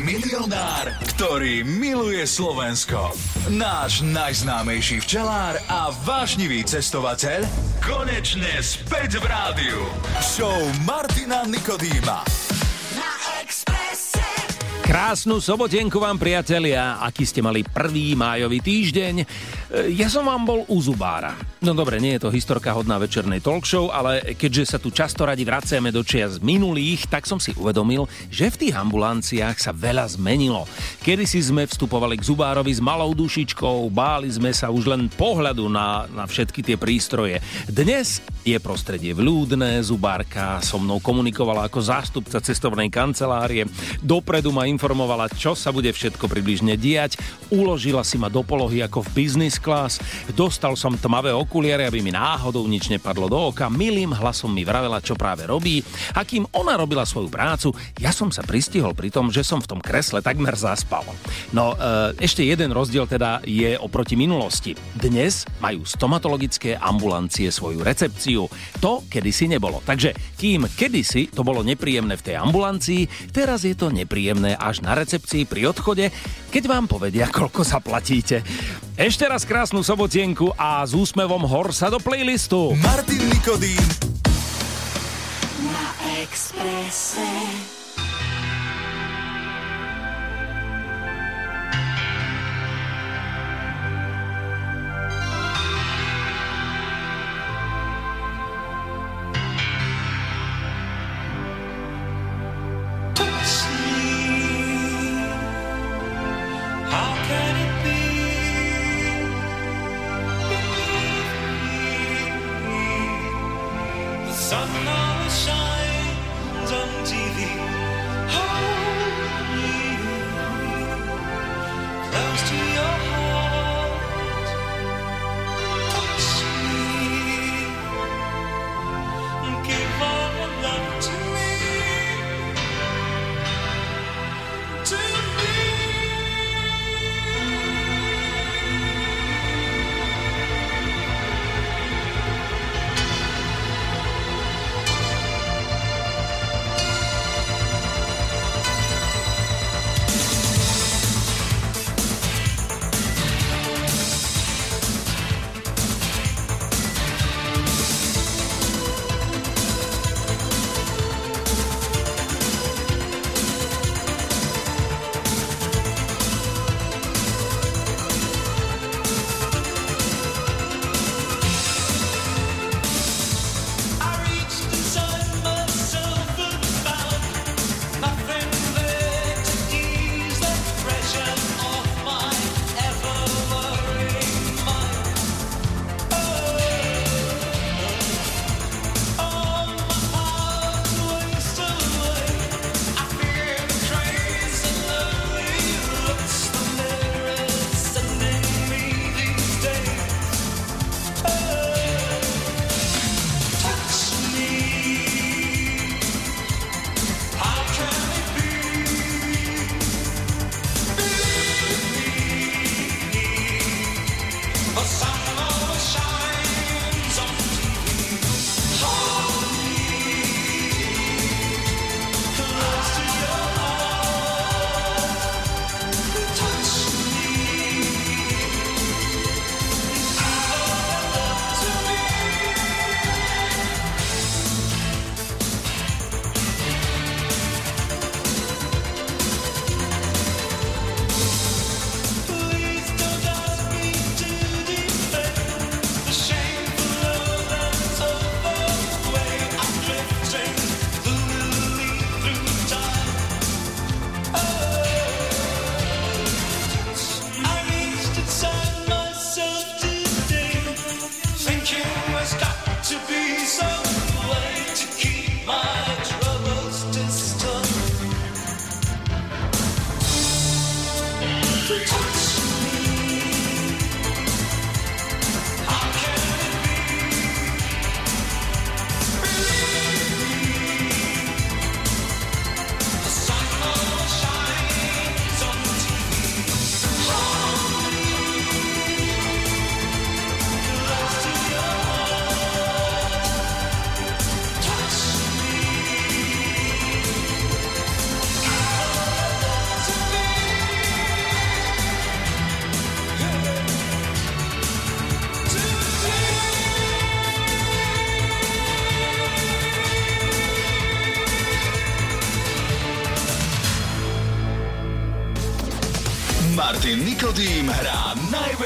Milionár, ktorý miluje Slovensko. Náš najznámejší včelár a vášnivý cestovateľ konečne späť v rádiu. Show Martina Nikodýma. Krásnu sobotenku vám, priatelia. Aký ste mali prvý májový týždeň? E, Ja som vám bol u zubára. No dobre, nie je to historka hodná večernej talk show, ale keďže sa tu často radi vraciame do čias minulých, tak som si uvedomil, že v tých ambulanciách sa veľa zmenilo. Kedy si sme vstupovali k zubárovi s malou dušičkou, báli sme sa už len pohľadu na, na všetky tie prístroje. Dnes je prostredie vľúdne, zubárka so mnou komunikovala ako zástupca cestovnej kancelárie, dopredu ma informovala, čo sa bude všetko približne diať, uložila si ma do polohy ako v business class, dostal som tmavé okuliare, aby mi náhodou nič nepadlo do oka, milým hlasom mi vravela, čo práve robí a kým ona robila svoju prácu, ja som sa pristihol pri tom, že som v tom kresle takmer zaspal. No, e, ešte jeden rozdiel teda je oproti minulosti. Dnes majú stomatologické ambulancie svoju recepciu. To kedysi nebolo. Takže kým kedysi to bolo nepríjemné v tej ambulancii, teraz je to nepríjemné až na recepcii pri odchode, keď vám povedia, koľko zaplatíte. Ešte raz krásnu sobotienku a s úsmevom hor sa do playlistu. Martin Nikodým Na Expresse.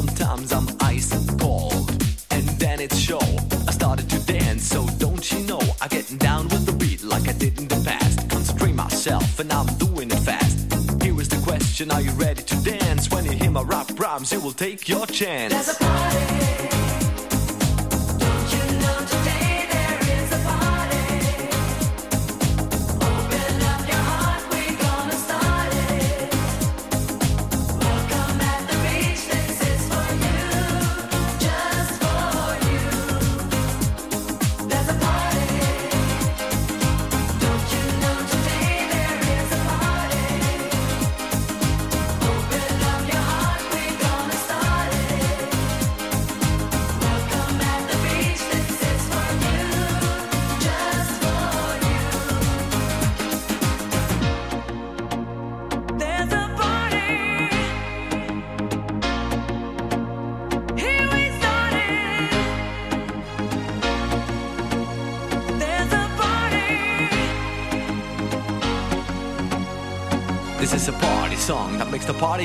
Sometimes I'm ice and cold, and then it's show. I started to dance, so don't you know? I get down with the beat like I did in the past. Concentrate myself, and I'm doing it fast. Here is the question: Are you ready to dance? When you hear my rap rhymes, you will take your chance. There's a party.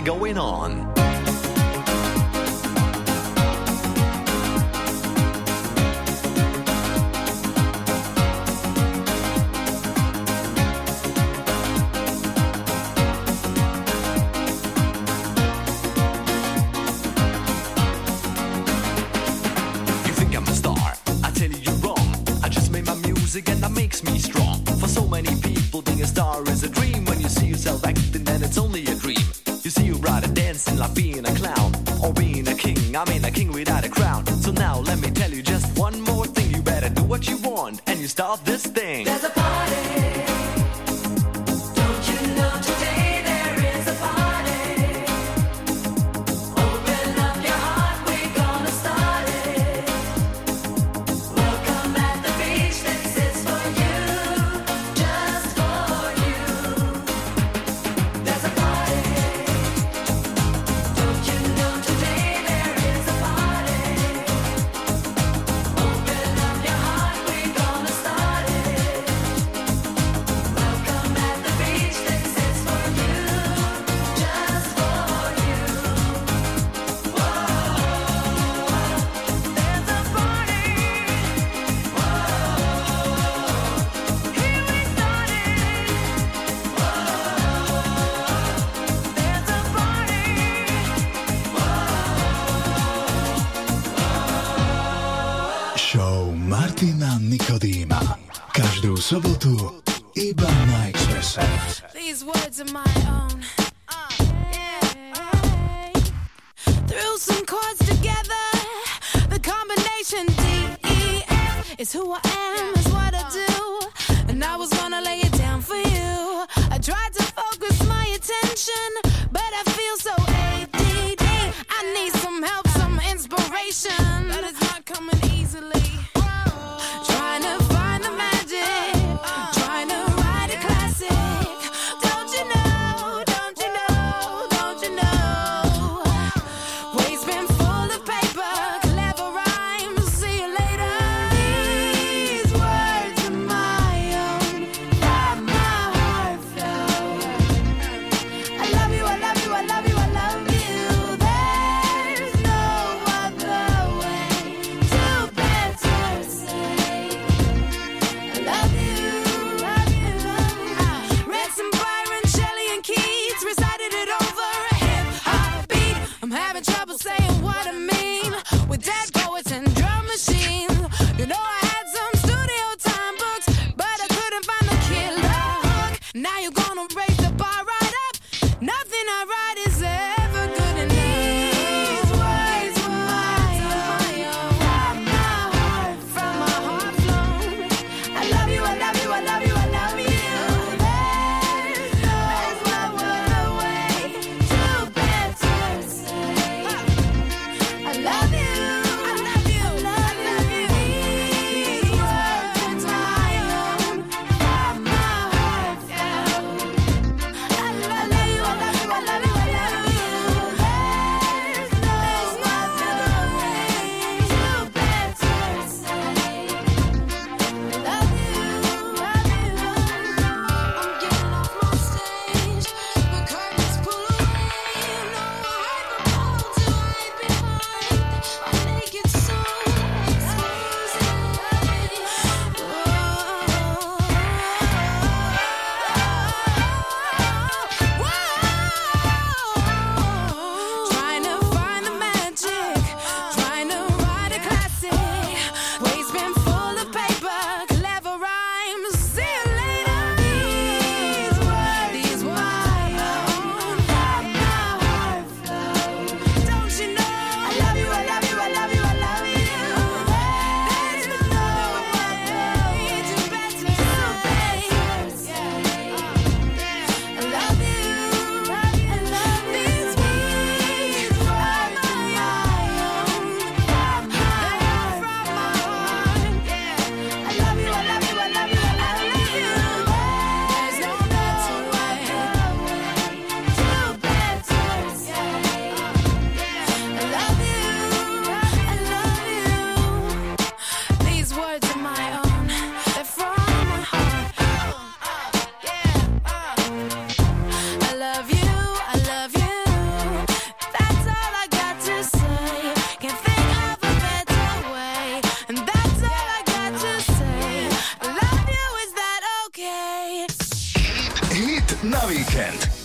going on.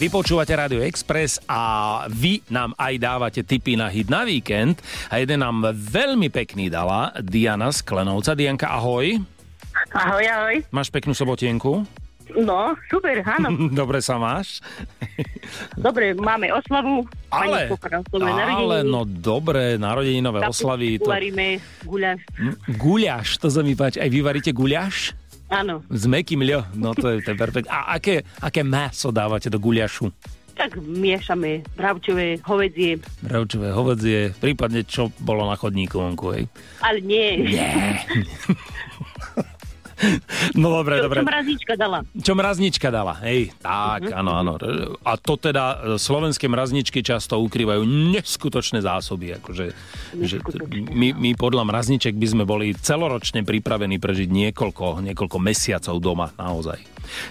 Vy počúvate Radio Express a vy nám aj dávate tipy na hit na víkend a jeden nám veľmi pekný dala Diana z Klenovca. Dianka, ahoj. Ahoj, ahoj. Máš peknú sobotienku? No, super, áno. Dobre sa máš? Dobre, máme oslavu. Ale, ale no dobre, narodeninové oslavy. To... Varíme guľaš. Guľaš, to sa mi páči. Aj vy varíte guľaš? Áno. S mekým ľo, no to je, to je perfekt. A aké, aké meso dávate do guľašu? Tak miešame bravčové, hovedzie, Mravčové, hovedzie, prípadne čo bolo na chodníku vonku, hej. ale nie. Nie. No dobre, Čo, dobre. čo mrazíčka dala. Čo mraznička dala, hej, tak, Mhm. áno, áno. A to teda e, slovenské mrazničky často ukrývajú neskutočné zásoby, akože že my, my podľa mrazniček by sme boli celoročne pripravení prežiť niekoľko, niekoľko mesiacov doma, naozaj.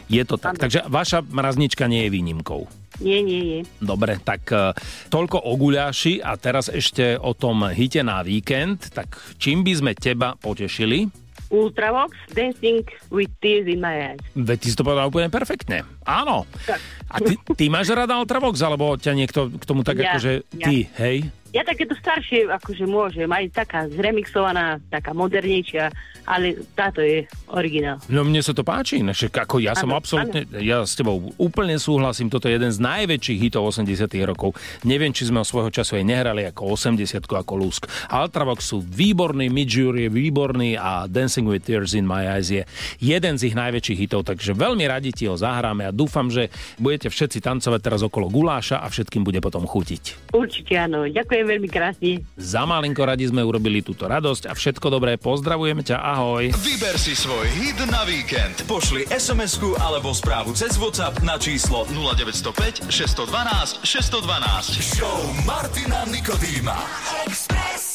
Je to tak. Takže vaša mraznička nie je výnimkou. Nie, nie, nie. Dobre, tak e, toľko o guľáši a teraz ešte o tom hite na víkend. Tak čím by sme teba potešili? Ultravox, Dancing with Tears in my eyes. Veď ty si to povedal úplne perfektne. Áno. Tak. A ty, ty máš rada Ultravox, alebo ťa niekto k tomu tak Ja, akože ja. ty, hej? Ja takéto staršie akože môžem, aj taká zremixovaná, taká modernejšia, ale táto je originál. No mne sa to páči, však ako ja som Áno, absolútne, ja s tebou úplne súhlasím, toto je jeden z najväčších hitov 80 rokov. Neviem, či sme o svojho času aj nehrali ako 80 ako Lusk. Ultravox sú výborní, Midjour je výborný a Dancing with Tears in My Eyes je jeden z ich najväčších hitov, takže veľmi radi ti ho zahráme a dúfam, že budete všetci tancovať teraz okolo guláša a všetkým bude potom chutiť. Určite áno. Ďakujem veľmi krásne. Za malinko radi sme urobili túto radosť a všetko dobré, pozdravujeme ťa, ahoj. Vyber si svoj hit na víkend. Pošli sms alebo správu cez WhatsApp na číslo 0905 612 612. Show Martina Nikodýma. Expresse.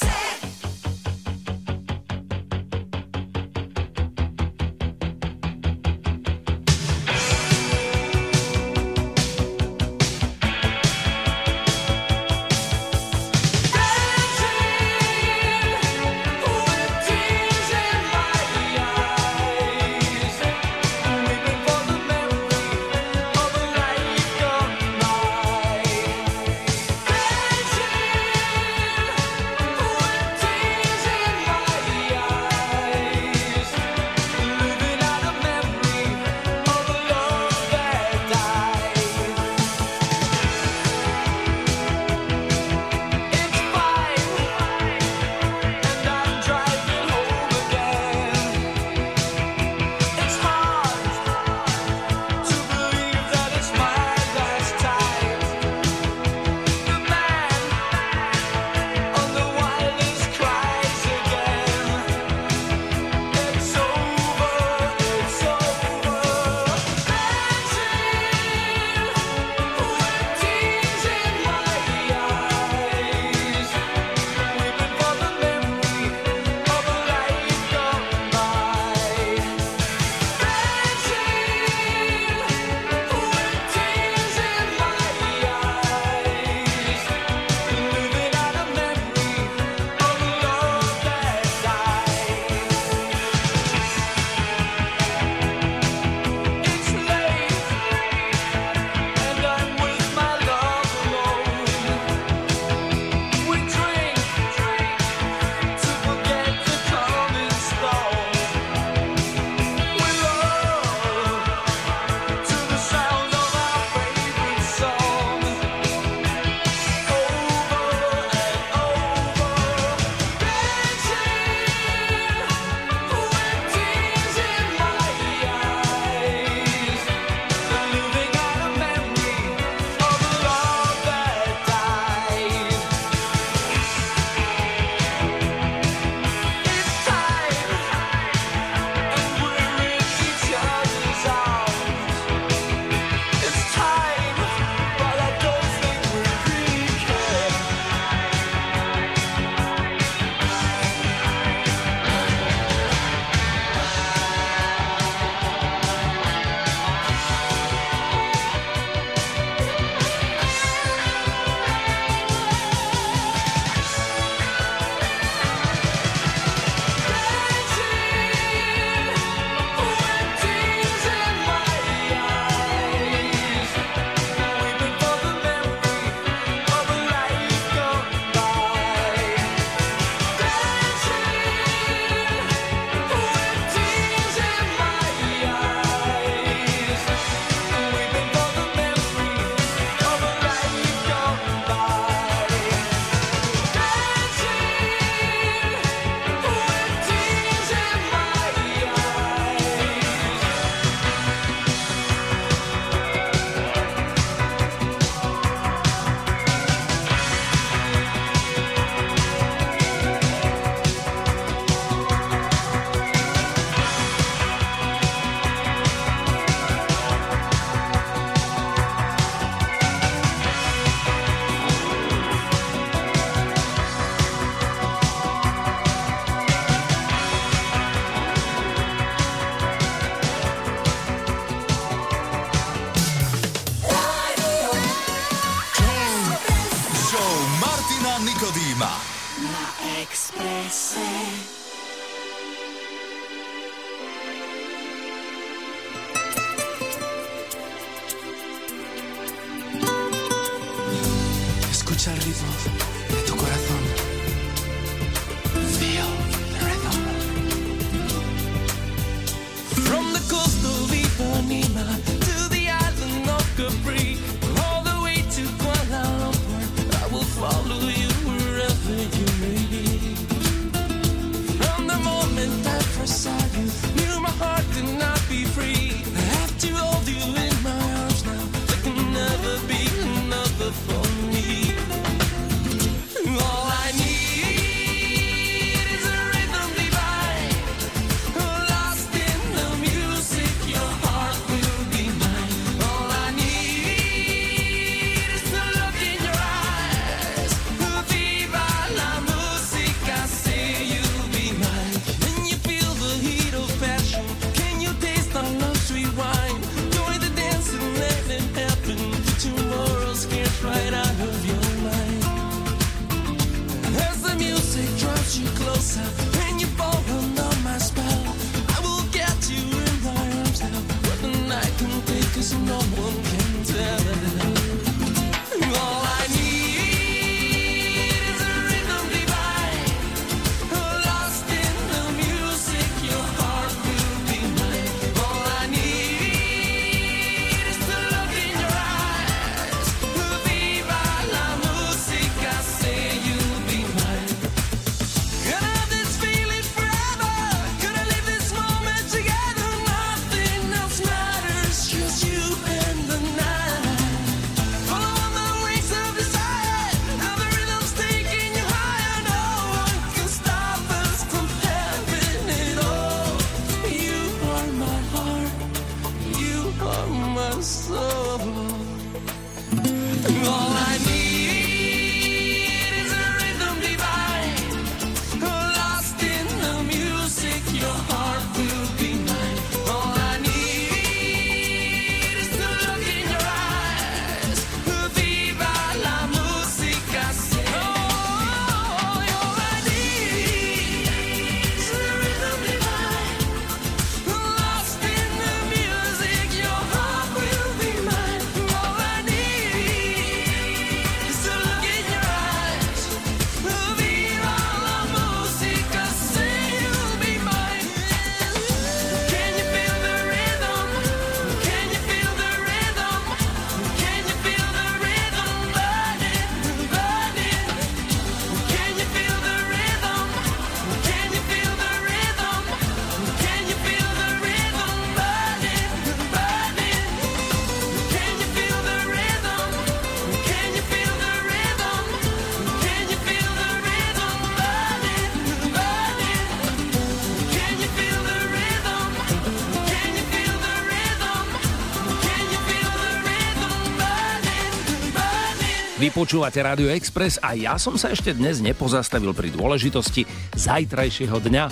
Počúvate Radio Express a ja som sa ešte dnes nepozastavil pri dôležitosti zajtrajšieho dňa.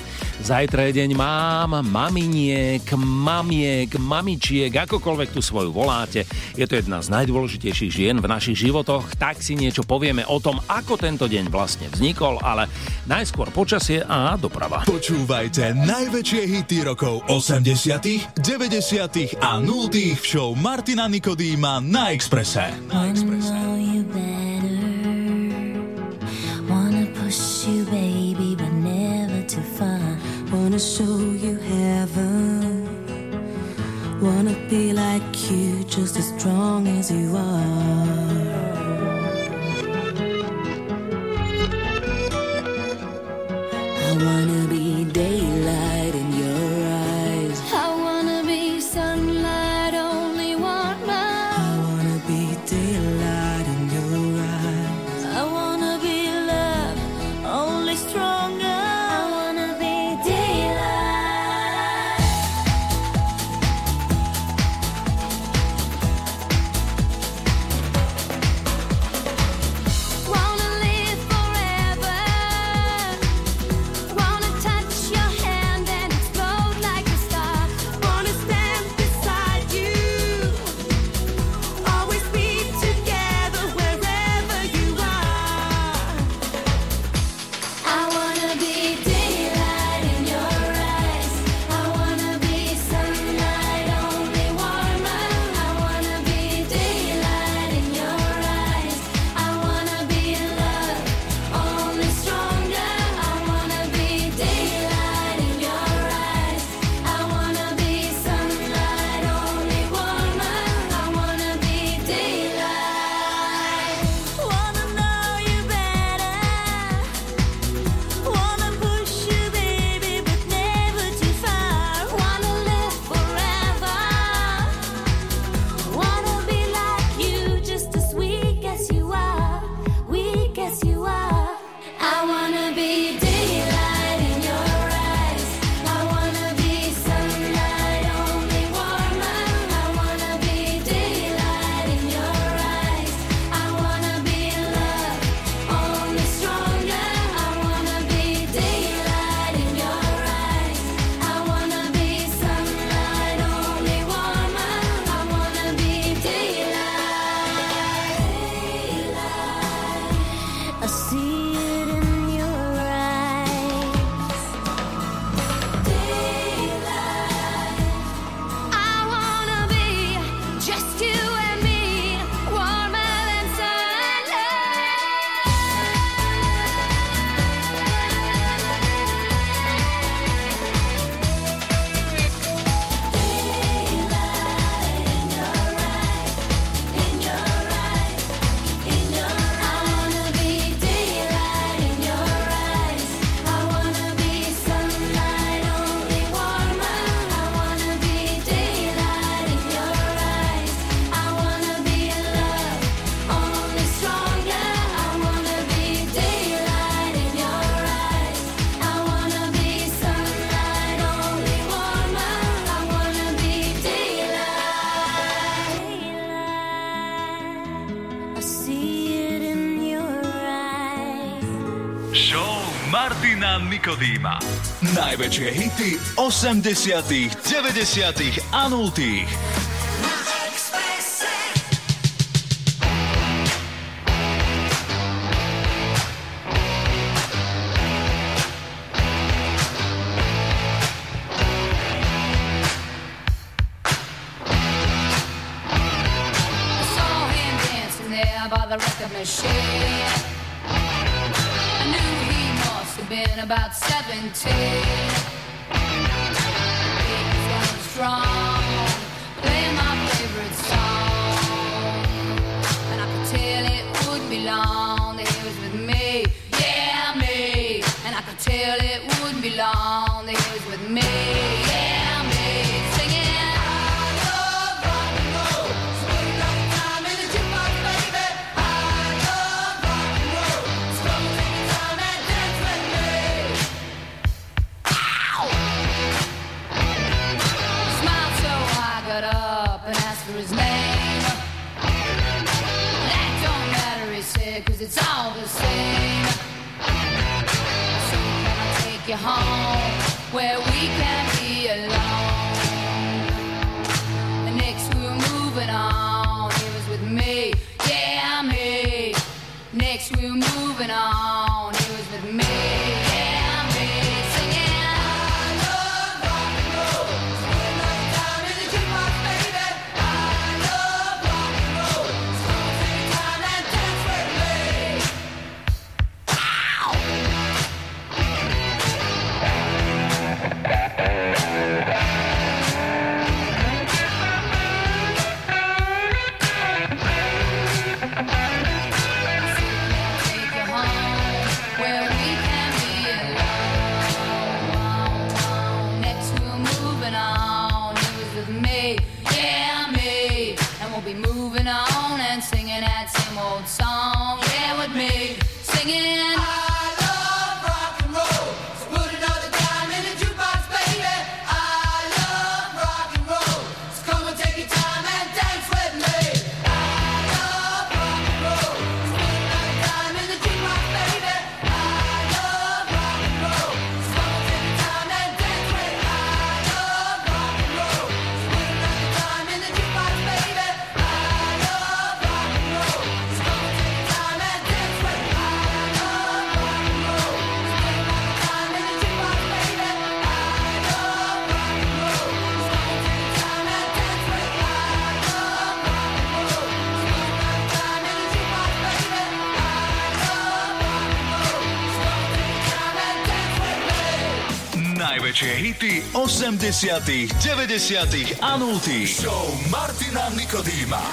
Zajtra je deň mám, maminiek, mamiek, mamičiek, akokoľvek tu svoju voláte. Je to jedna z najdôležitejších žien v našich životoch, tak si niečo povieme o tom, ako tento deň vlastne vznikol, ale najskôr počasie a doprava. Počúvajte najväčšie hity rokov 80 90 a 0 v show Martina Nikodýma na Expresse. Na Expresse. Peťo Najväčšie hity 80 90 a 0 seventeen. 80 90 a 0 Show Martina Nikodýma.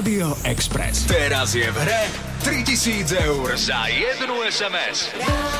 Rádio Express. Teraz je v hre 3000 eur za jednu SMS. Rádio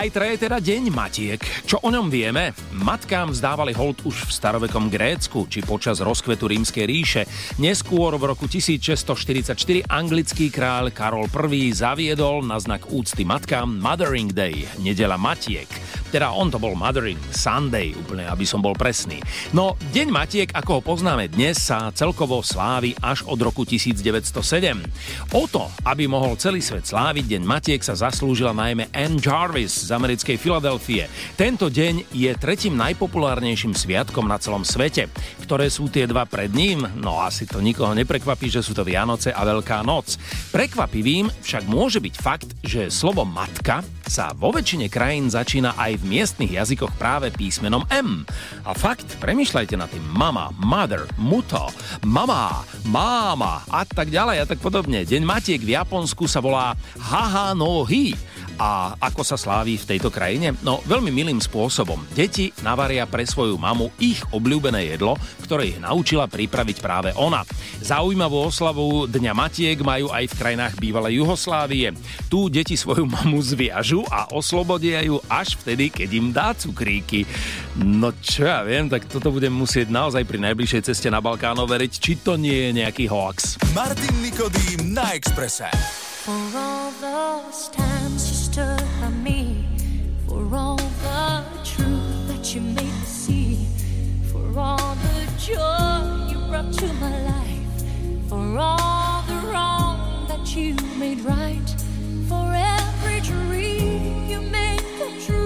Zajtra je teda deň Matiek. Čo o ňom vieme? Matkám vzdávali hold už v starovekom Grécku, či počas rozkvetu rímskej ríše. Neskôr v roku 1644 anglický kráľ Karol I zaviedol na znak úcty matkám Mothering Day, nedela Matiek. Teda on to bol Mothering Sunday, úplne aby som bol presný. No, Deň Matiek, ako ho poznáme dnes, sa celkovo slávi až od roku 1907. O to, aby mohol celý svet sláviť Deň Matiek, sa zaslúžila najmä Anne Jarvis z americkej Filadelfie. Tento deň je tretím najpopulárnejším sviatkom na celom svete. Ktoré sú tie dva pred ním? No asi to nikoho neprekvapí, že sú to Vianoce a Veľká noc. Prekvapivým však môže byť fakt, že slovo matka sa vo väčšine krajín začína aj v miestnych jazykoch práve písmenom M. A fakt, premyšľajte nad tým mama, mother, muto, mama, máma a tak ďalej a tak podobne. Deň Matiek v Japonsku sa volá Haha no Hi. A ako sa sláví v tejto krajine? No veľmi milým spôsobom. Deti navaria pre svoju mamu ich obľúbené jedlo, ktoré ich naučila pripraviť práve ona. Zaujímavú oslavu Dňa Matiek majú aj v krajinách bývalej Juhoslávie. Tu deti svoju mamu zviažu a oslobodia ju až vtedy, keď im dá cukríky. No čo ja viem, tak toto budem musieť naozaj pri najbližšej ceste na Balkán overiť, či to nie je nejaký hoax. Martin Nikodým na Exprese. For all those times you stood by me, for all the truth that you made me see, for all the joy you brought to my life, for all the wrong that you made right, for every dream you made come true,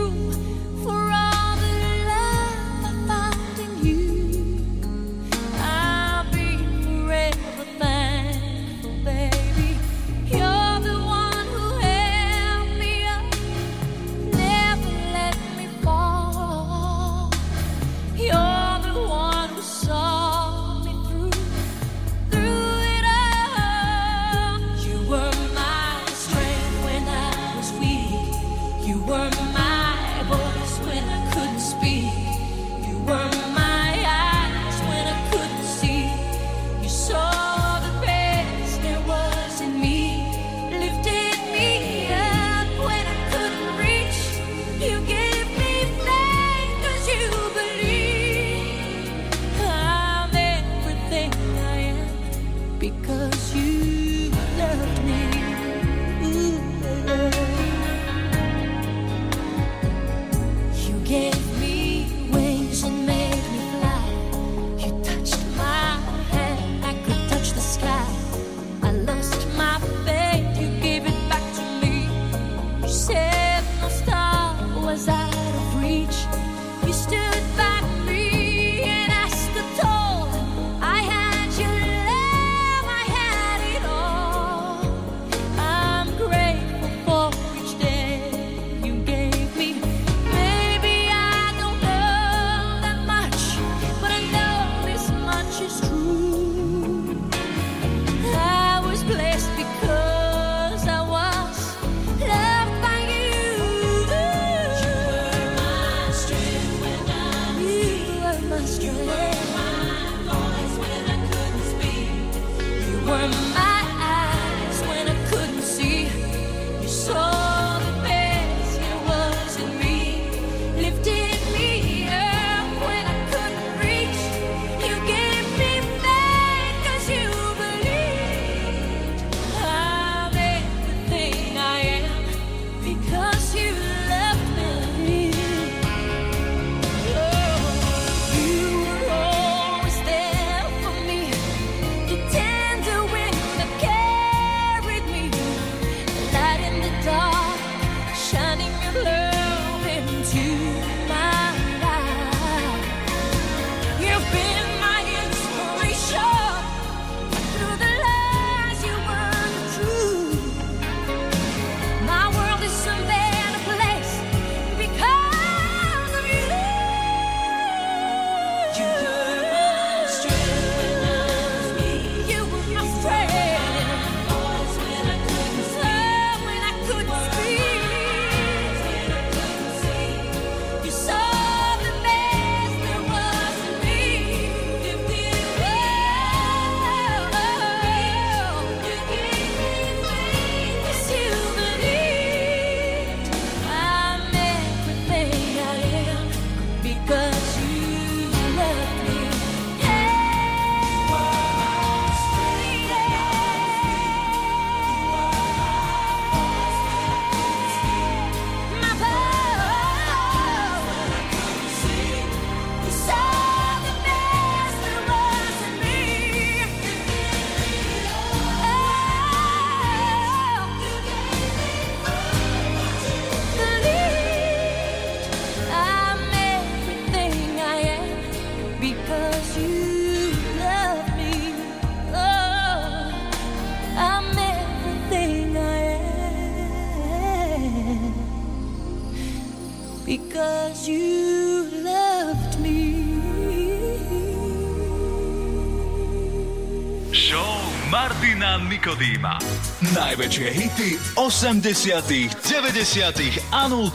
Najväčšie hity 80 90 a 0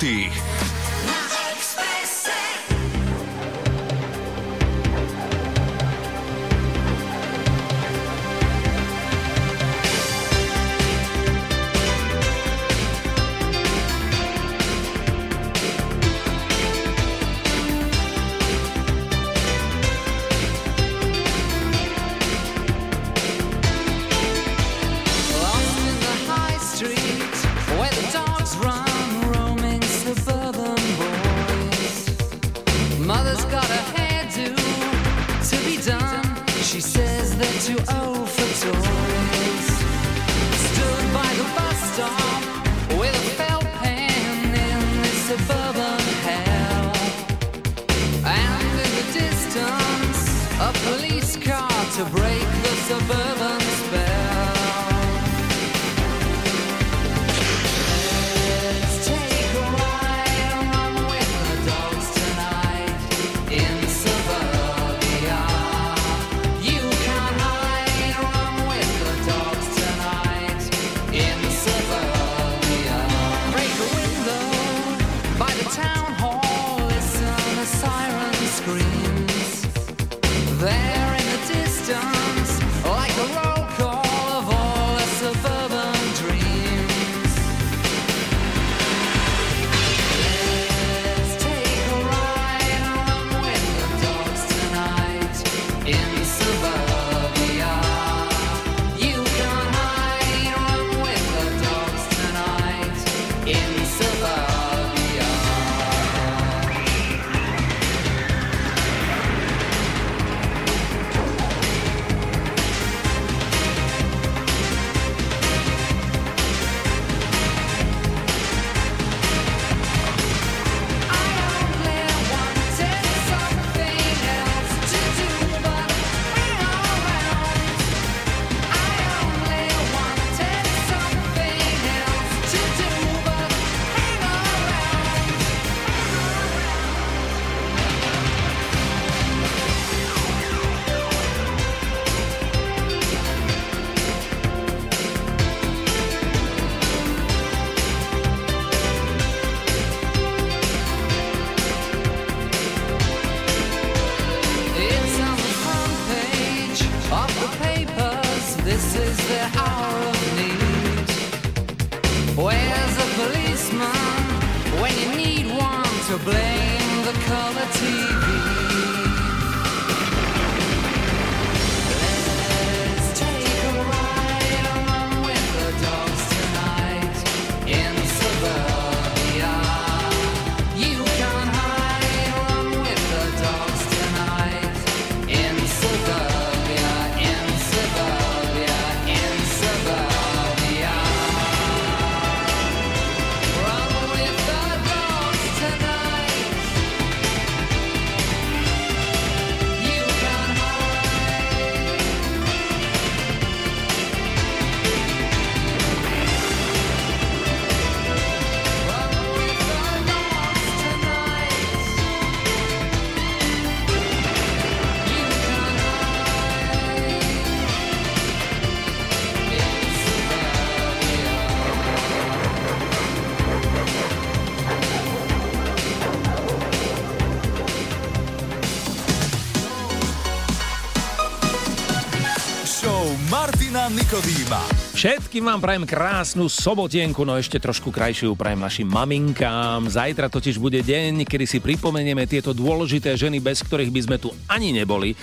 Všetkým vám prajem krásnu sobotienku, no ešte trošku krajšiu prajem našim maminkám. Zajtra totiž bude deň, kedy si pripomenieme tieto dôležité ženy, bez ktorých by sme tu ani neboli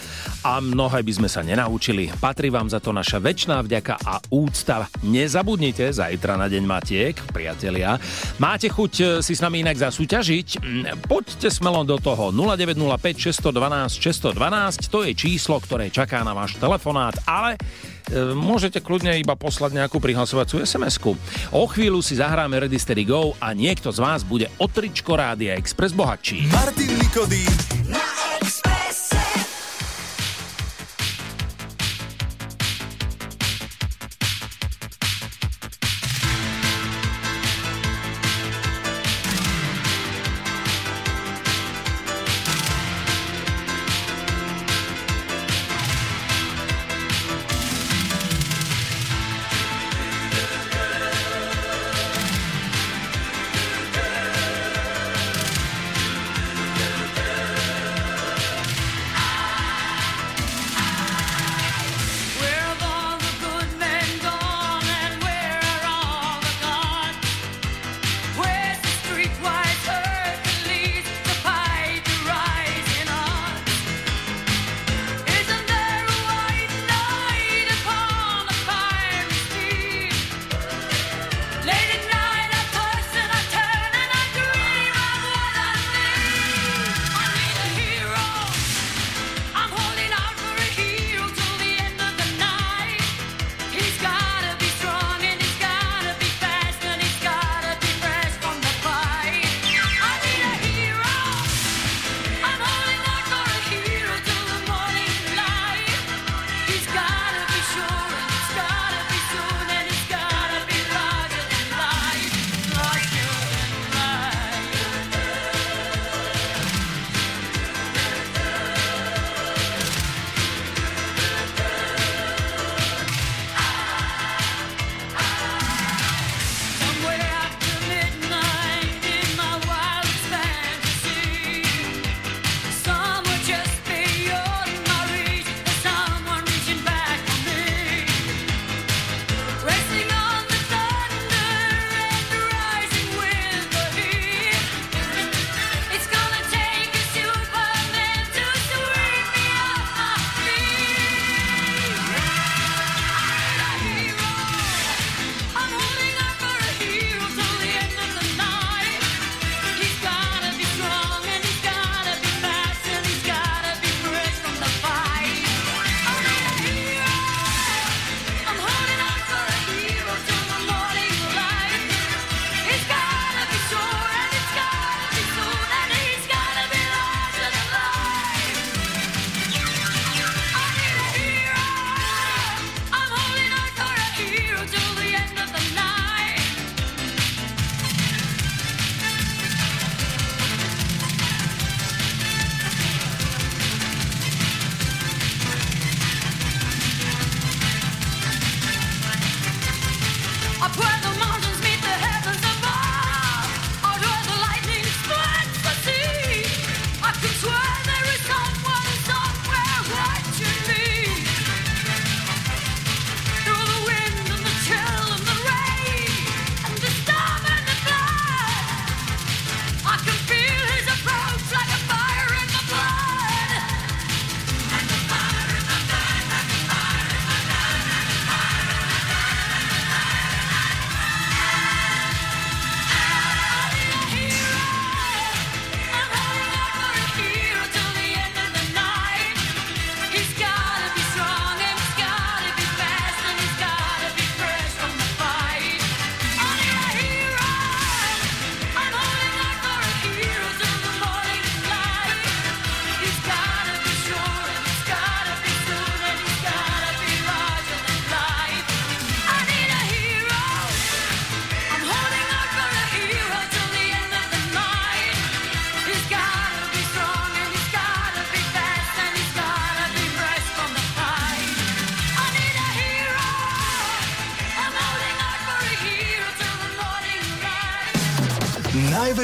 a mnohé by sme sa nenaučili. Patrí vám za to naša väčšiná vďaka a úcta. Nezabudnite, zajtra na deň Matiek, priatelia. Máte chuť e, si s nami inak zasúťažiť? Mm, Poďte smelo do toho 0905 612 612, to je číslo, ktoré čaká na váš telefonát, ale môžete kľudne iba poslať nejakú prihlasovacú SMS-ku. O chvíľu si zahráme Ready Steady Go a niekto z vás bude o tričko Rádia Express bohatší. Martin Nikodým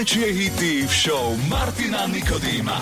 Najväčšie hity v show Martina Nikodýma.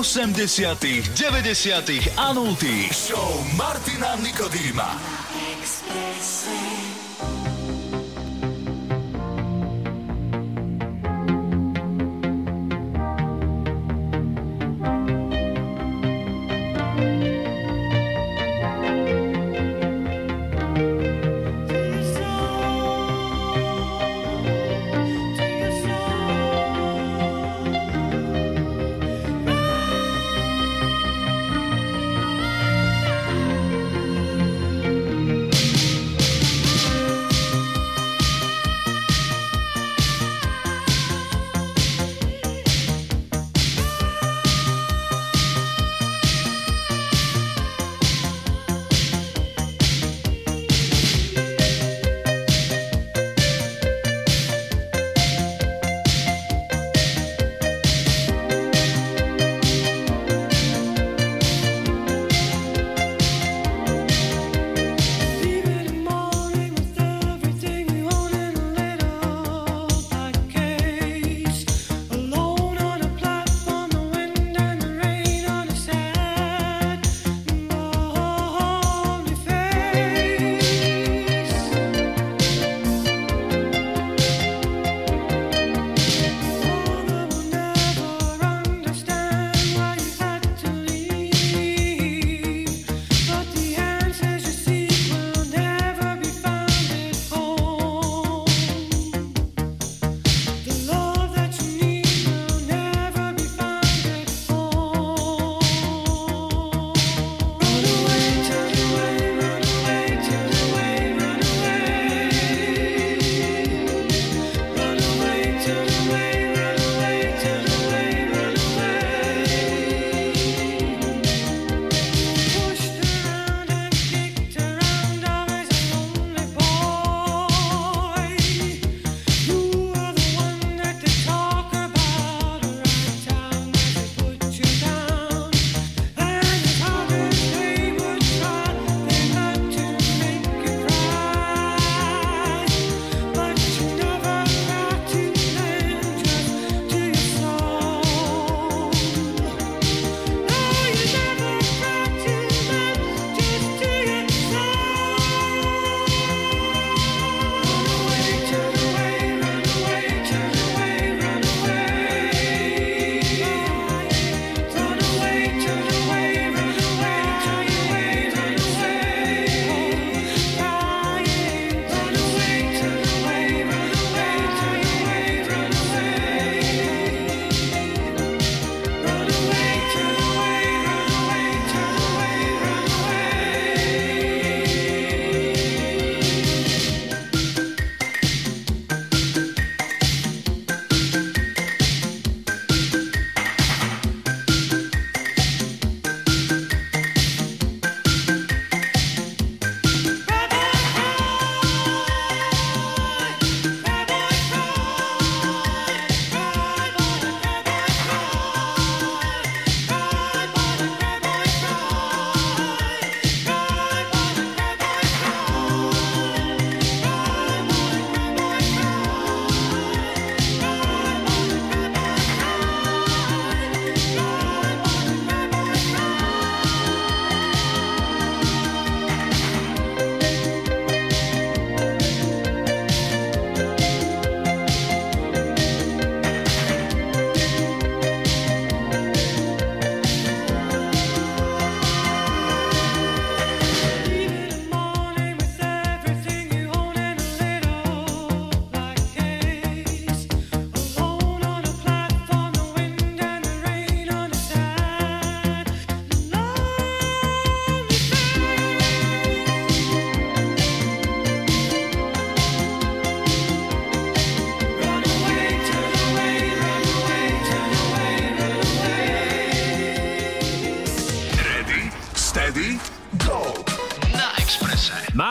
80 90 a 0 Show Martina Nikodýma.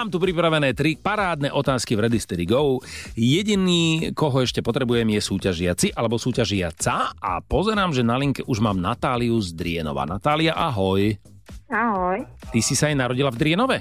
Mám tu pripravené tri parádne otázky v Ready Steady Go. Jediný, koho ešte potrebujem, je súťažiaci alebo súťažiaca a pozerám, že na linke už mám Natáliu z Drienova. Natália, ahoj. Ahoj. Ty si sa aj narodila v Drienove?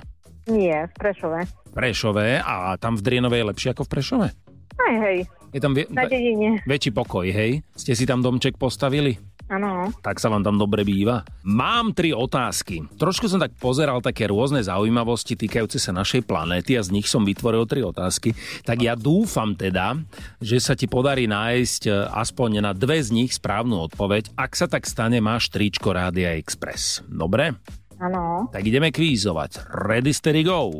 Nie, v Prešove. Prešove a tam v Drienove je lepšie ako v Prešove? Aj hej, Je tam vie- Na dedine. väčší pokoj, hej? Ste si tam domček postavili? Áno. Tak sa vám tam dobre býva. Mám tri otázky. Trošku som tak pozeral také rôzne zaujímavosti týkajúce sa našej planéty a z nich som vytvoril tri otázky. Tak ja dúfam teda, že sa ti podarí nájsť e, aspoň na dve z nich správnu odpoveď. Ak sa tak stane, máš tričko Rádia Express. Dobre? Áno. Tak ideme kvízovať. Ready, steady, go.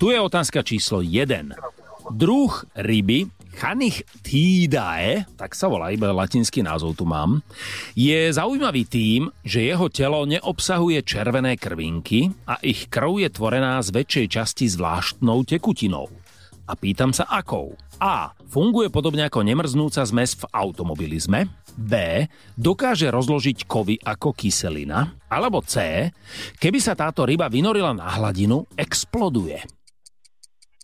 Tu je otázka číslo 1. Druh ryby Chanichtidae, tak sa volá, iba latinský názov tu mám, je zaujímavý tým, že jeho telo neobsahuje červené krvinky a ich krv je tvorená z väčšej časti zvláštnou tekutinou. A pýtam sa akou. A. Funguje podobne ako nemrznúca zmes v automobilizme. B. Dokáže rozložiť kovy ako kyselina. Alebo C. Keby sa táto ryba vynorila na hladinu, exploduje.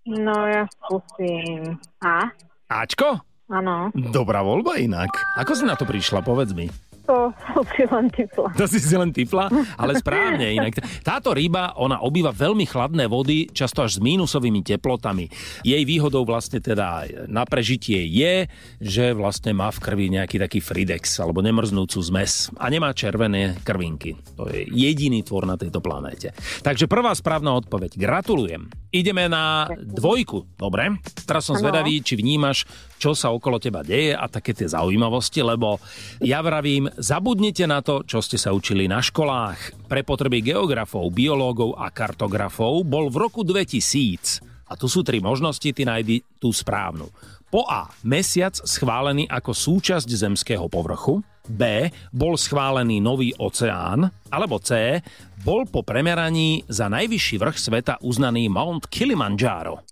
No ja skúsim. A? Ačko? Áno. Dobrá voľba inak. Ako si na to prišla, povedz mi. To som si len typla. To si si len typla, ale správne inak. Táto ryba, ona obýva veľmi chladné vody, často až s mínusovými teplotami. Jej výhodou vlastne teda na prežitie je, že vlastne má v krvi nejaký taký fridex alebo nemrznúcu zmes a nemá červené krvinky. To je jediný tvor na tejto planéte. Takže prvá správna odpoveď. Gratulujem. Ideme na dvojku, dobre? Teraz som zvedavý, či vnímaš, čo sa okolo teba deje a také tie zaujímavosti, lebo ja vravím, zabudnite na to, čo ste sa učili na školách. Pre potreby geografov, biológov a kartografov bol v roku 2000. A tu sú tri možnosti, ty nájdi tú správnu. Po A. Mesiac schválený ako súčasť zemského povrchu. B. Bol schválený nový oceán. Alebo C. Bol po premeraní za najvyšší vrch sveta uznaný Mount Kilimanjaro.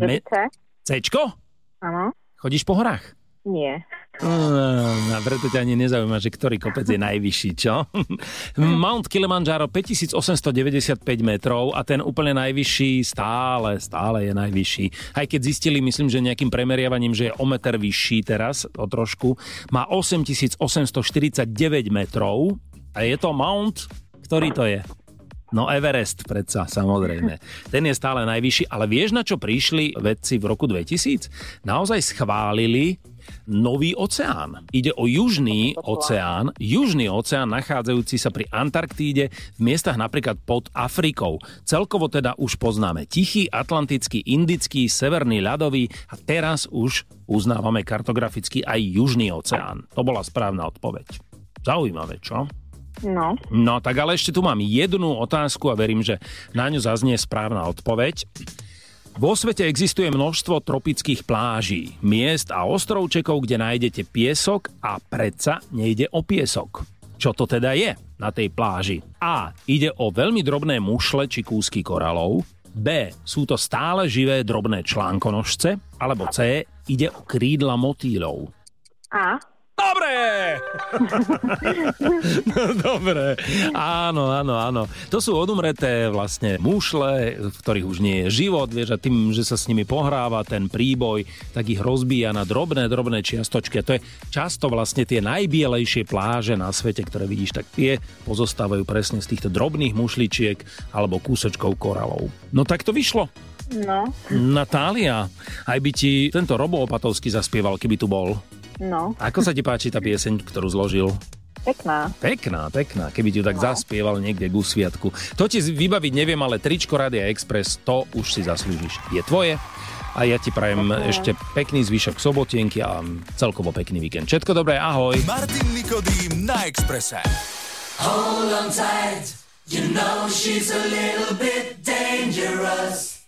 Me- C? Cčko? Áno. Chodíš po horách? Nie. No, preto ťa ani nezaujíma, že ktorý kopec je najvyšší, čo? Mount Kilimanjaro 5895 metrov a ten úplne najvyšší stále, stále je najvyšší. Aj keď zistili, myslím, že nejakým premeriavaním, že je o meter vyšší teraz, o trošku, má 8849 metrov a je to Mount, ktorý to je? No Everest predsa, samozrejme. Ten je stále najvyšší, ale vieš na čo prišli vedci v roku 2000? Naozaj schválili nový oceán. Ide o južný oceán, južný oceán nachádzajúci sa pri Antarktíde v miestach napríklad pod Afrikou. Celkovo teda už poznáme Tichý, Atlantický, Indický, Severný ľadový a teraz už uznávame kartograficky aj južný oceán. To bola správna odpoveď. Zaujímavé, čo? No. No tak ale ešte tu mám jednu otázku a verím, že na ňu zaznie správna odpoveď. Vo svete existuje množstvo tropických pláží, miest a ostrovčekov, kde nájdete piesok a predsa nejde o piesok. Čo to teda je na tej pláži? A. Ide o veľmi drobné mušle či kúsky koralov. B. Sú to stále živé drobné článkonožce. Alebo C. Ide o krídla motýlov. A? Dobre! No, dobre, áno, áno, áno. To sú odumreté vlastne mušle, v ktorých už nie je život, vieš, a tým, že sa s nimi pohráva ten príboj, tak ich rozbíja na drobné, drobné čiastočky. A to je často vlastne tie najbielejšie pláže na svete, ktoré vidíš, tak tie pozostávajú presne z týchto drobných mušličiek alebo kúsočkov koralov. No tak to vyšlo. No. Natália, aj by ti tento Robo Opatovský zaspieval, keby tu bol. No. Ako sa ti páči tá pieseň, ktorú zložil? Pekná. Pekná, pekná, keby ti ju tak zaspieval niekde k úsviatku. To ti vybaviť neviem, ale tričko Radia Express, to už si zaslúžiš. Je tvoje a ja ti prajem ešte pekný zvyšok sobotienky a celkovo pekný víkend. Všetko dobré, ahoj. Martin Nikodým na Exprese. Hold on tight, you know she's a little bit dangerous.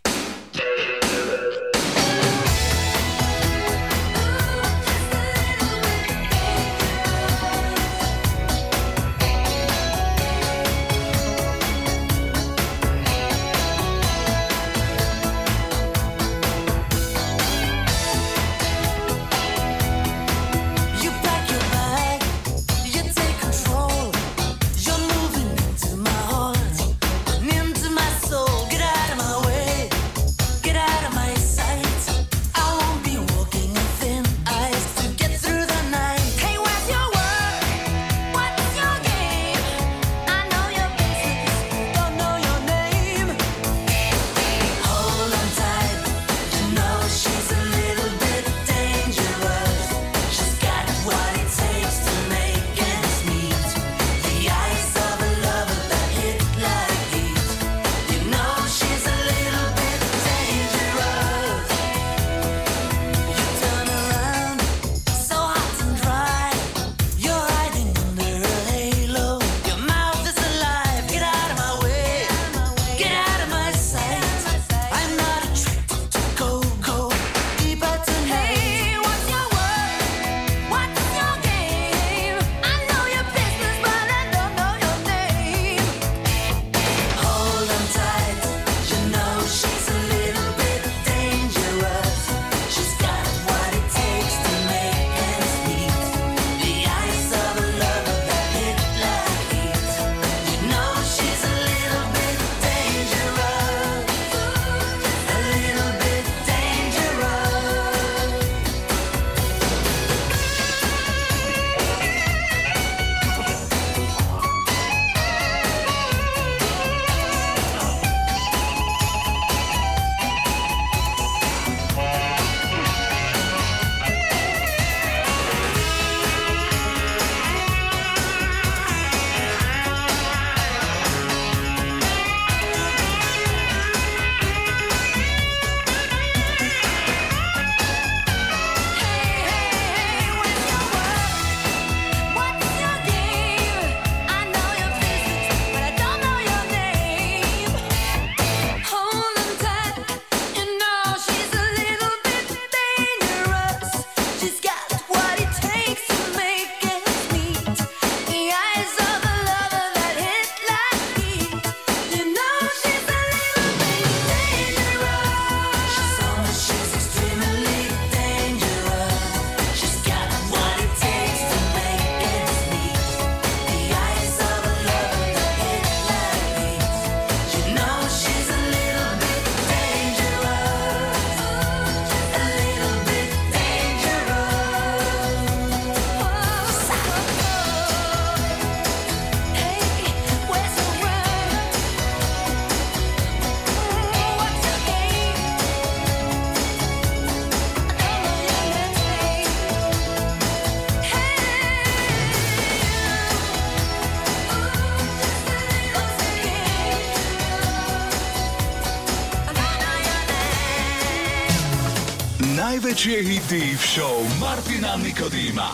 Najväčšie hity v show Martina Nikodýma.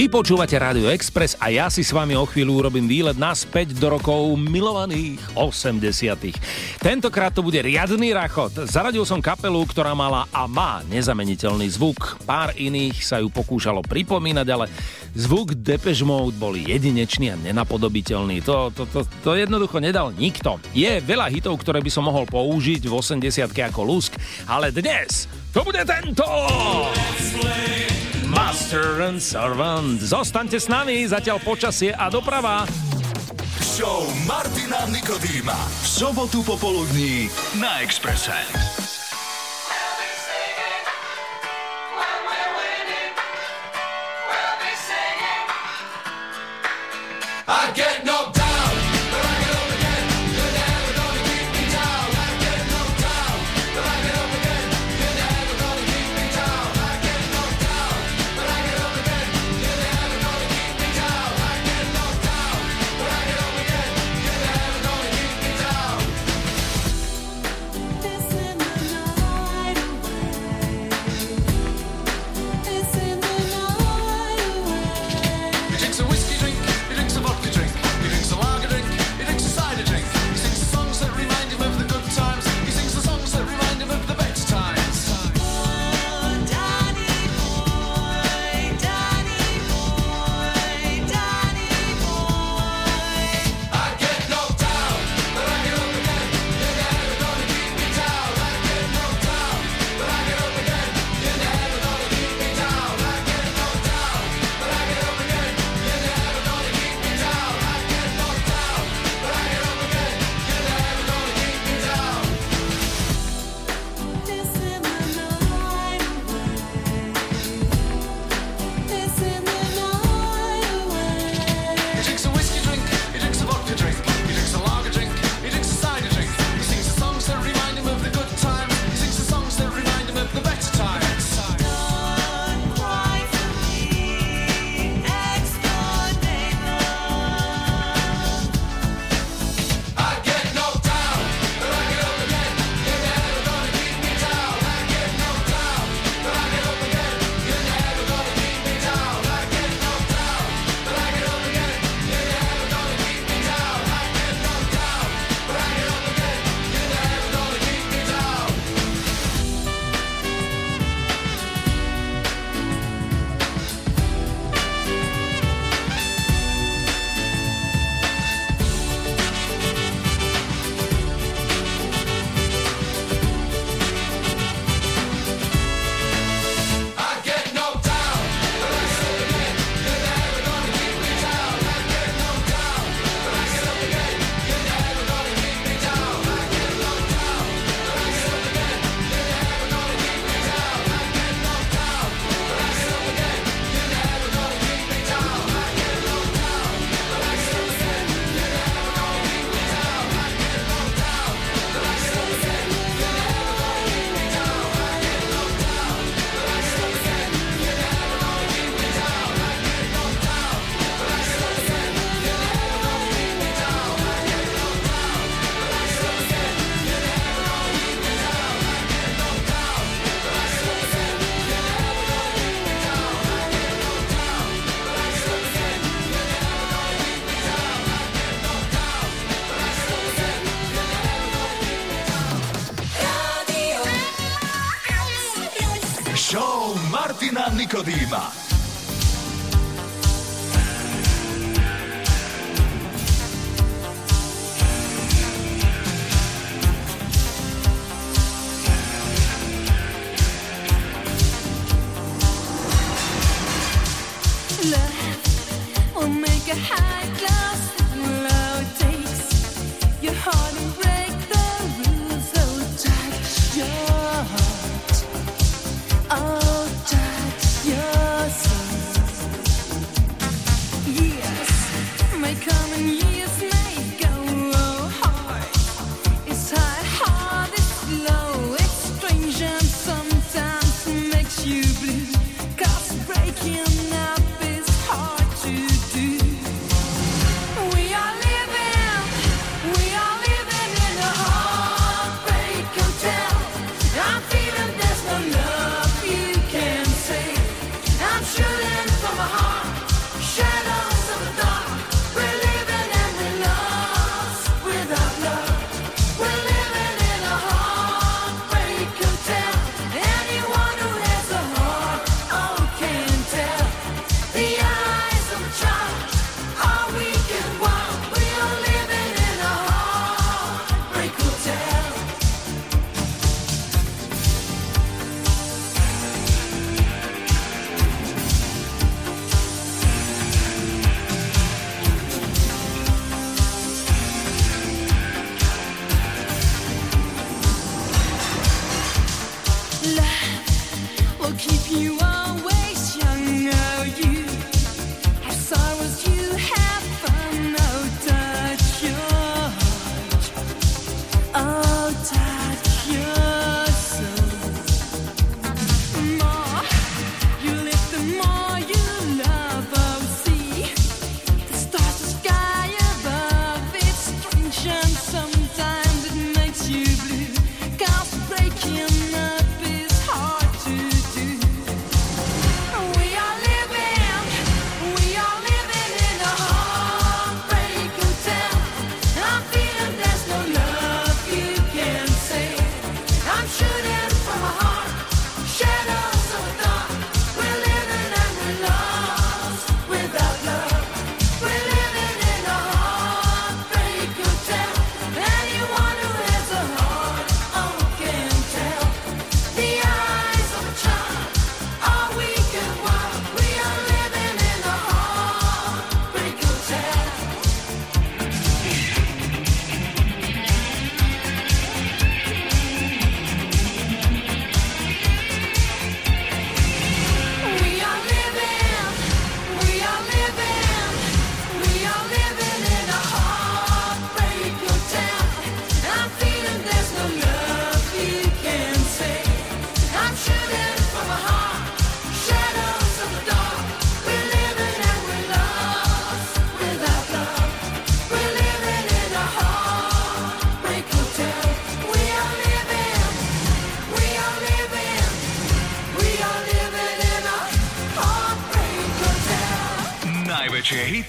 Vy počúvate Radio Express a ja si s vami o chvíľu urobím výlet naspäť do rokov milovaných 80. Tentokrát to bude riadny rachot. Zaradil som kapelu, ktorá mala a má nezameniteľný zvuk. Pár iných sa ju pokúšalo pripomínať, ale zvuk Depeche Mode bol jedinečný a nenapodobiteľný. To, to, to, to jednoducho nedal nikto. Je veľa hitov, ktoré by som mohol použiť v 80 ako lusk, ale dnes to bude tento! Let's play. Master and Servant. Zostaňte s nami, zatiaľ počasie a doprava. Show Martina Nikodýma. V sobotu popoludní na Expresse.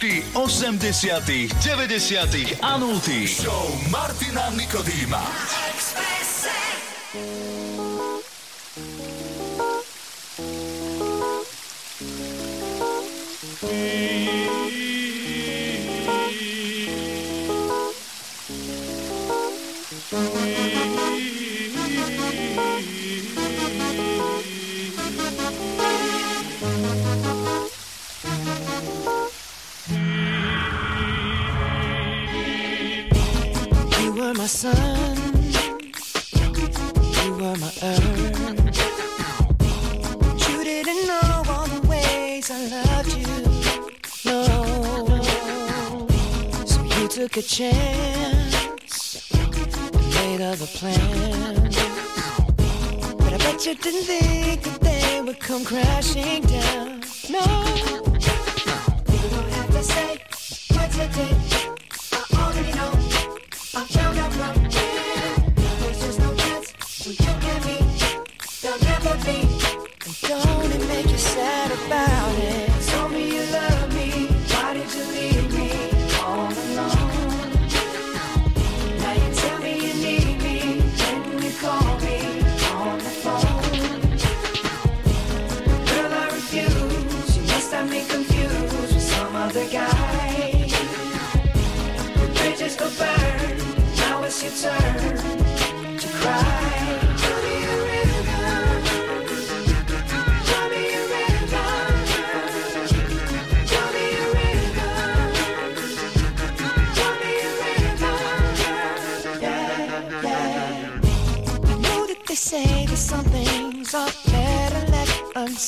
Hity 80 90 a 0 Show Martina Nikodýma. Make you sad about it? Me you love me. Why did you leave me all alone? Now you tell me you need me. When you call me on the phone. Girl, I refuse. You must have confused with some other guy. The bridges go burn. Now it's your turn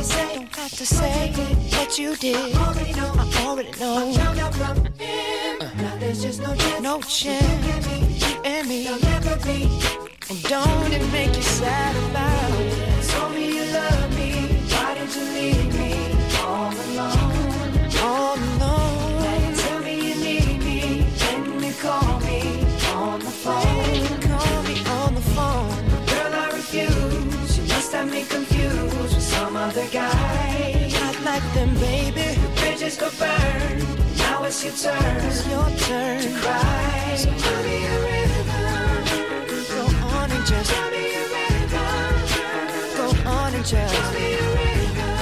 To say, don't have to say what you did. I already know. I already know. I found out from him. Now there's just no chance. No chance. You and me. There'll never be. And don't it make you sad about it? Told me you love me. Why did you leave me all alone? All alone. The bridges go burn. Now it's your turn. It's your turn to cry. So tell me a river. Go on and just tell me a river. Go on and just tell me a river.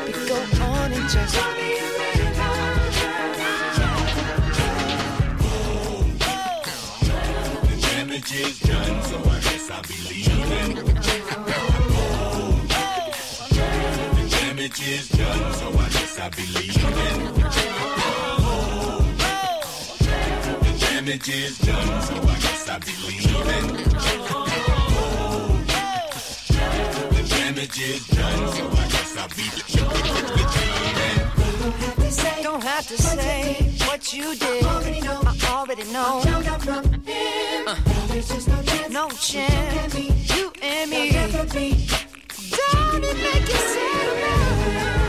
Baby, go on and just tell me a judge is judge, so I guess I believe in oh, The damage is done, so I guess I believe in oh, The damage is done, so I guess I believe in Don't have to say what you did. I already know. I jumped up from him. Uh. There's just no chance. No chance. You and me. You and me. Don't it make you sad about Thank you.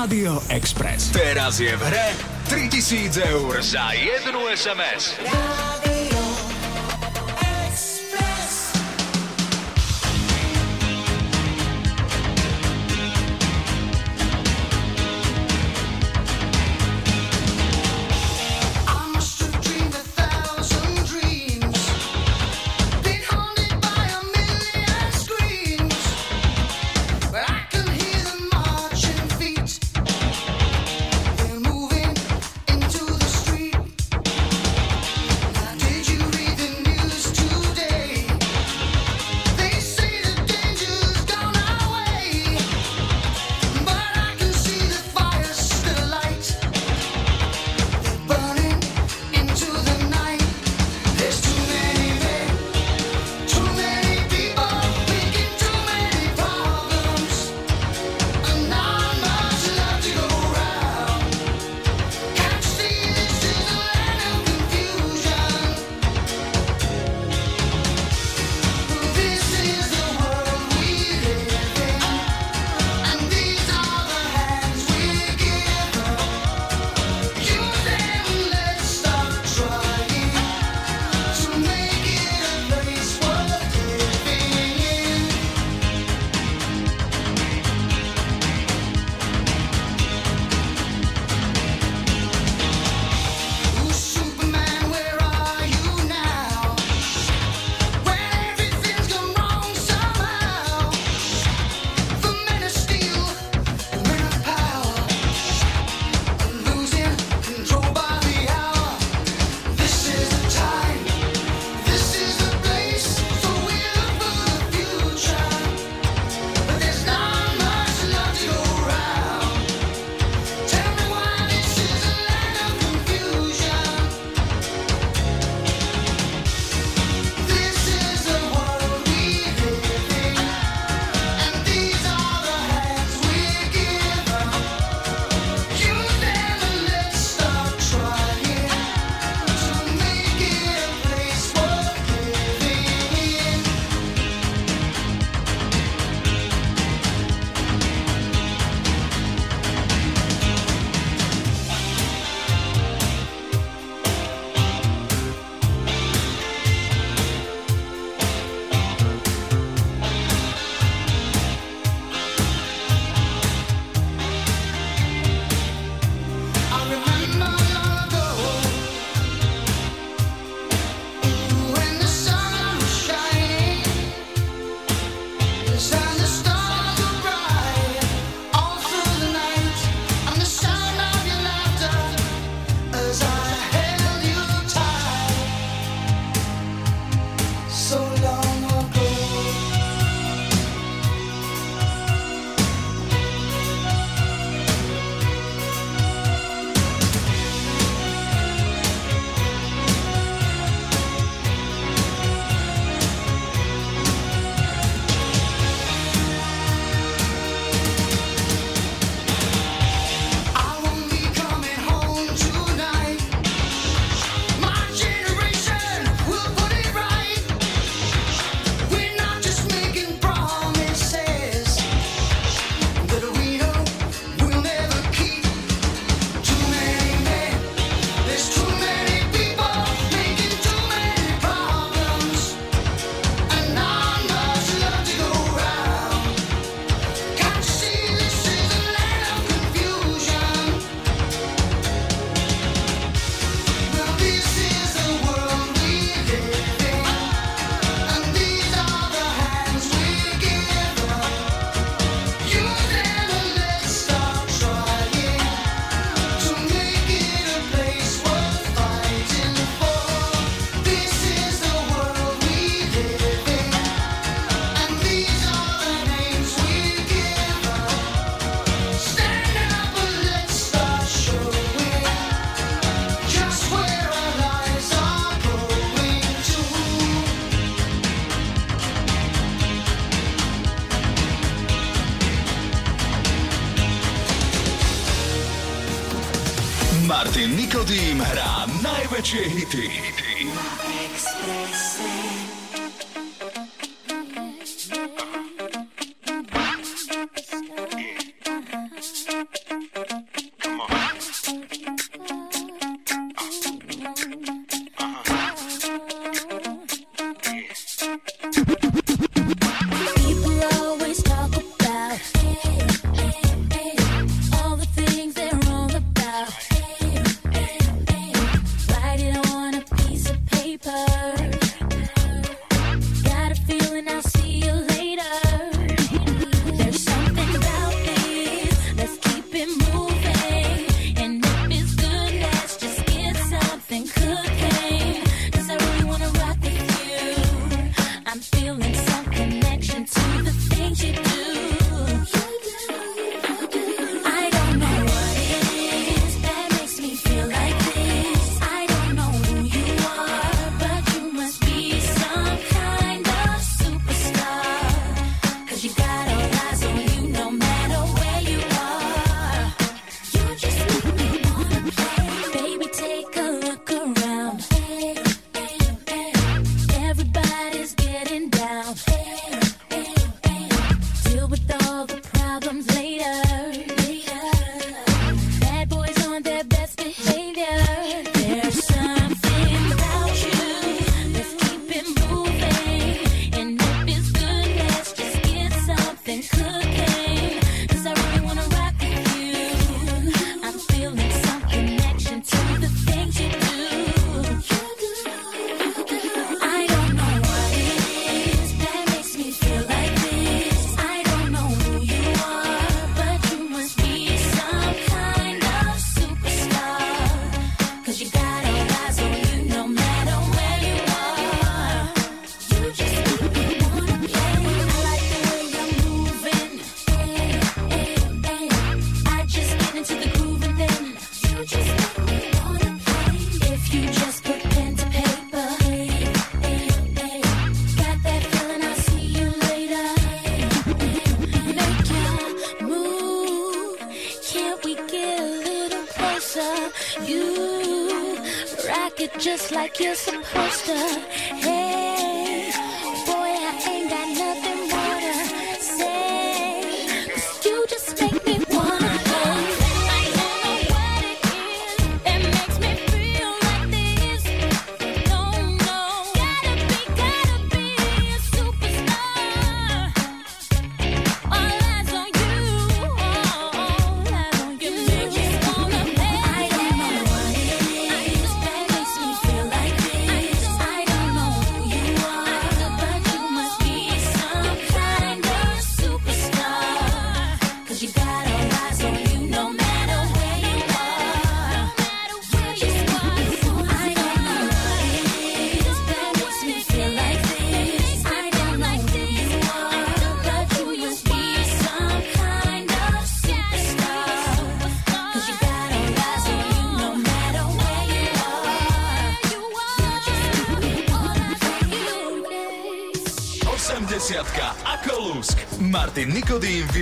Rádio Express. Teraz je v hre 3000 eur za jednu SMS. Rádio.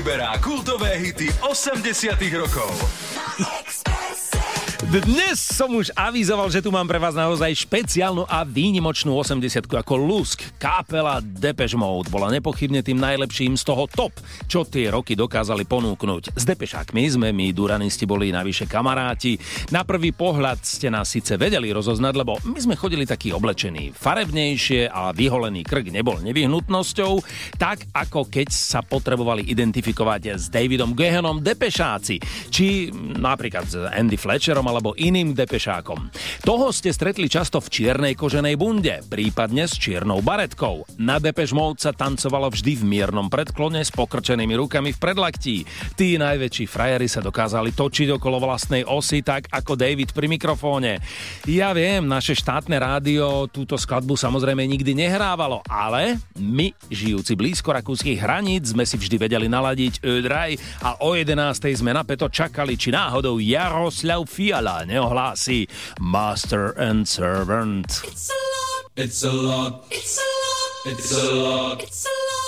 vyberá kultové hity 80 rokov. Dnes som už avizoval, že tu mám pre vás naozaj špeciálnu a výnimočnú 80 ako Lusk. Kapela Depeche Mode bola nepochybne tým najlepším z toho top čo tie roky dokázali ponúknuť. S depešákmi sme my, duranisti, boli navyše kamaráti. Na prvý pohľad ste nás síce vedeli rozoznať, lebo my sme chodili taký oblečení. Farebnejšie a vyholený krk nebol nevyhnutnosťou, tak ako keď sa potrebovali identifikovať s Davidom Gehenom depešáci, či napríklad s Andy Fletcherom alebo iným depešákom. Toho ste stretli často v čiernej koženej bunde, prípadne s čiernou baretkou. Na Depeche sa tancovalo vždy v miernom predklone s pokrčeným otvorenými rukami v predlaktí. Tí najväčší frajeri sa dokázali točiť okolo vlastnej osy tak ako David pri mikrofóne. Ja viem, naše štátne rádio túto skladbu samozrejme nikdy nehrávalo, ale my, žijúci blízko rakúskych hraníc, sme si vždy vedeli naladiť Ödraj a o 11. sme na peto čakali, či náhodou Jaroslav Fiala neohlási Master and Servant. It's a lot. It's a lot. It's a lot. It's a lot. It's a lot.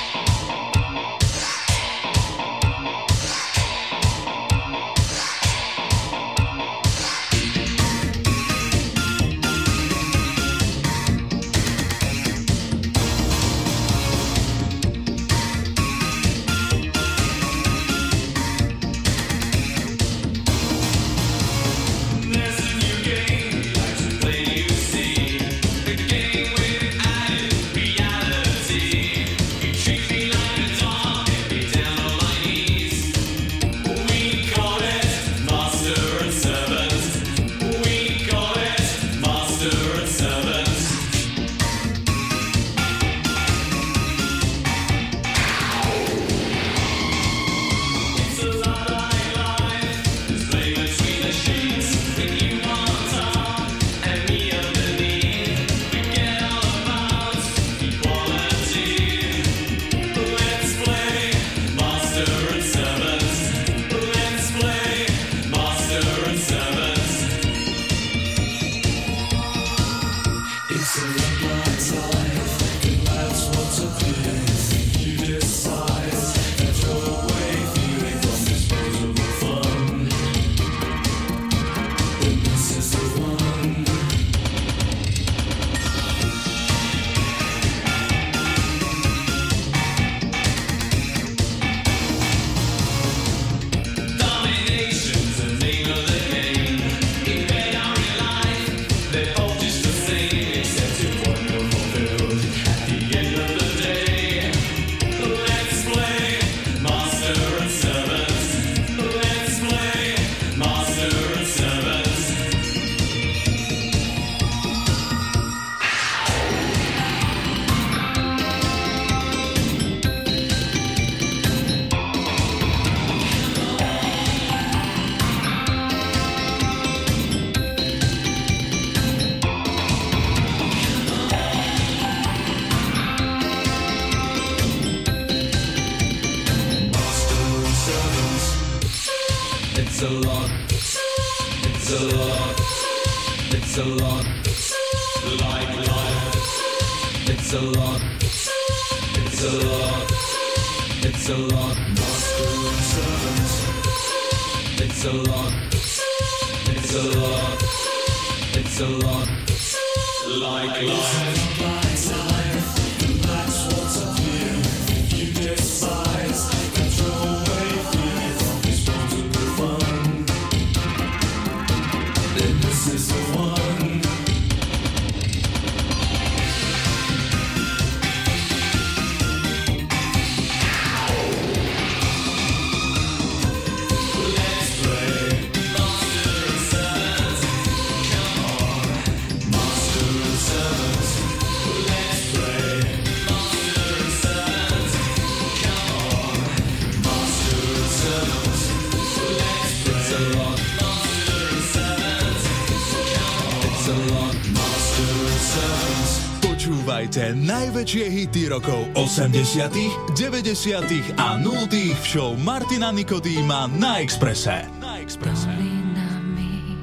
najväčšie hity rokov 80., 90. a 0. v show Martina Nikodýma na Exprese. Na Exprese. Dolinami,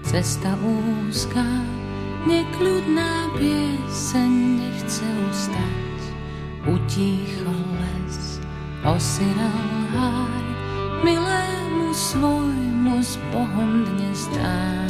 cesta úzka, nekľudná pieseň nechce ustať. Utíchol les, osiral hár, milému svojmu s Bohom dnes dám.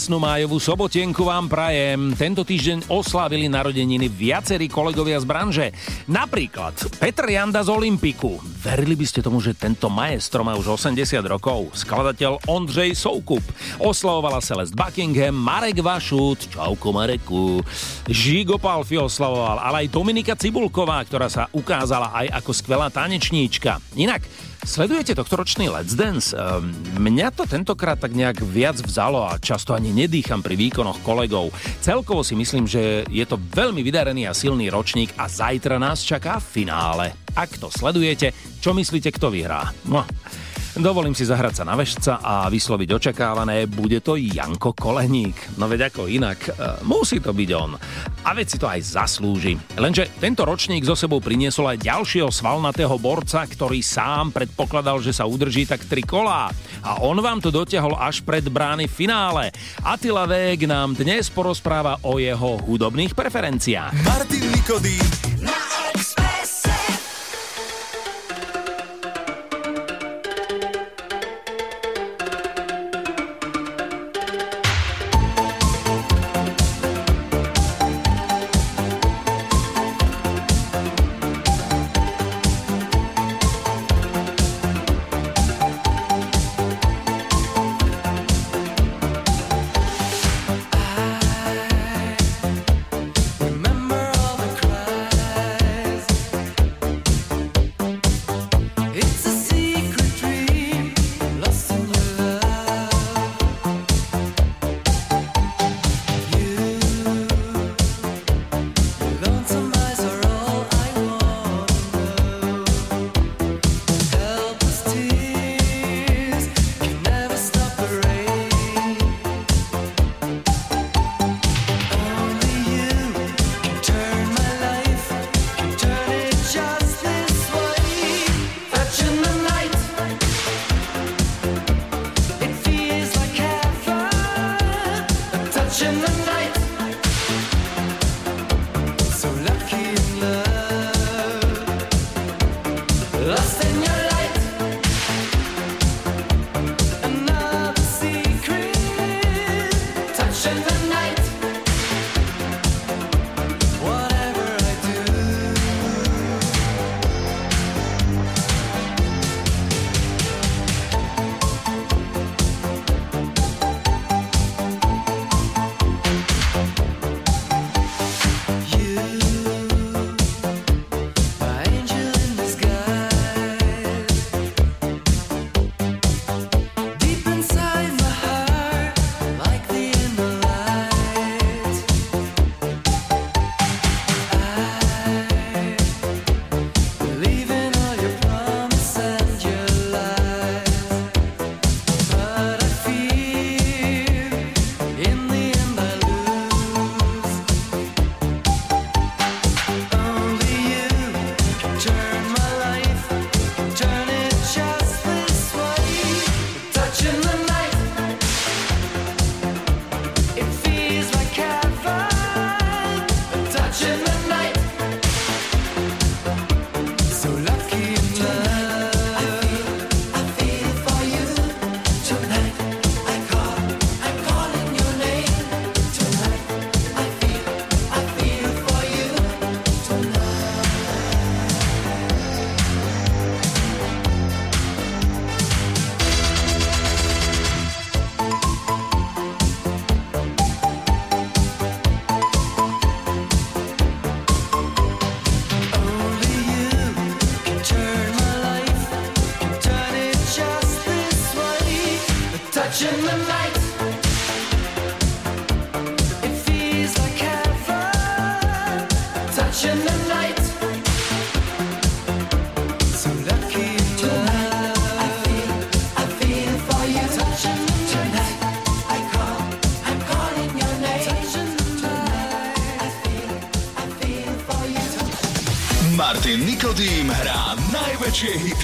Krásnu májovú sobotienku vám prajem. Tento týždeň oslávili narodeniny viacerí kolegovia z branže. Napríklad Petr Janda z Olympiku. Verili by ste tomu, že tento maestro má už 80 rokov. Skladateľ Ondřej Soukup. Oslavovala Celest Buckingham, Marek Vašut. Čauko Mareku. Žigo Palfi oslavoval, ale aj Dominika Cibulková, ktorá sa ukázala aj ako skvelá tanečníčka. Inak, Sledujete tohtoročný Let's Dance? Ehm, Mňa to tentokrát tak nejak viac vzalo a často ani nedýcham pri výkonoch kolegov. Celkovo si myslím, že je to veľmi vydarený a silný ročník a zajtra nás čaká finále. Ak to sledujete, čo myslíte, kto vyhrá? No, Dovolím si zahrať sa na vešca a vysloviť očakávané, bude to Janko Koleník. No veď ako inak, e, musí to byť on. A veď si to aj zaslúži. Lenže tento ročník zo sebou priniesol aj ďalšieho svalnatého borca, ktorý sám predpokladal, že sa udrží tak tri kolá. A on vám to dotiahol až pred brány finále. Attila Vég nám dnes porozpráva o jeho hudobných preferenciách. Martin Nikodým. Remember najväčšie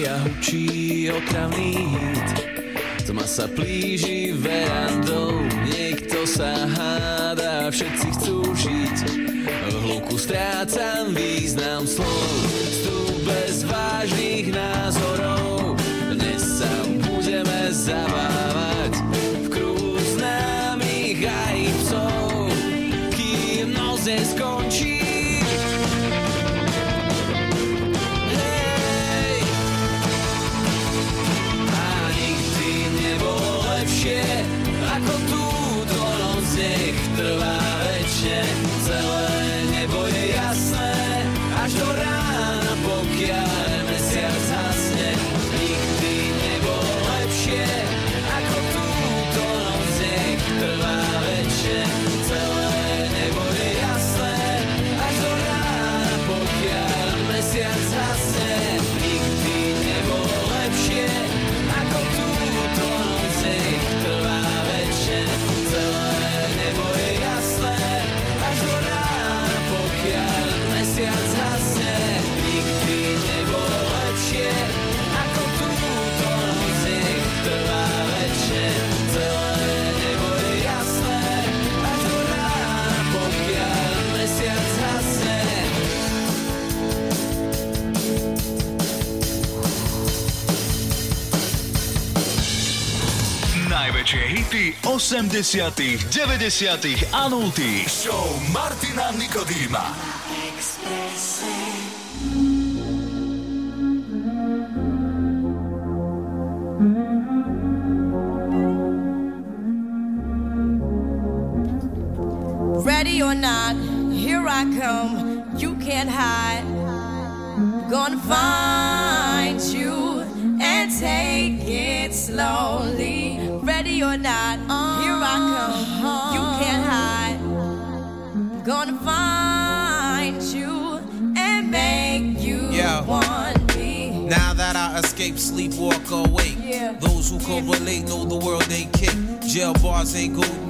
rádia hučí otravný hit Tma sa plíži verandou Niekto sa háda, všetci chcú žiť. V hluku strácam význam slov Vstup bez vážnych názorov. Dnes sa budeme zabávať hity 80 90 a 0 Show Martina Nikodýma. Ready or not, here I come. You can't hide. Gonna find you and take it slowly. Or not, here I come. You can't hide. Gonna find you and make you Yeah. want me. Now that I escape, sleep, walk awake. Yeah. Those who correlate know the world ain't kick. Jail bars ain't golden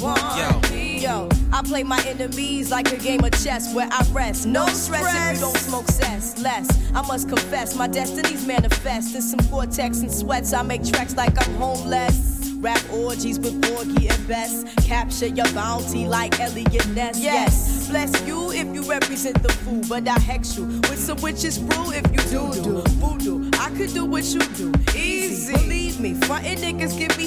Yo, I play my enemies like a game of chess where I rest. No stress if you don't smoke cess. Less, I must confess, my destiny's manifest. In some cortex and sweats, I make tracks like I'm homeless. Rap orgies with Borgie and Best. Capture your bounty like Elliot Ness. Yes, bless you if you represent the fool, but I hex you with some witches brew if you do do voodoo. I could do what you do, easy. Believe me, frontin' niggas give me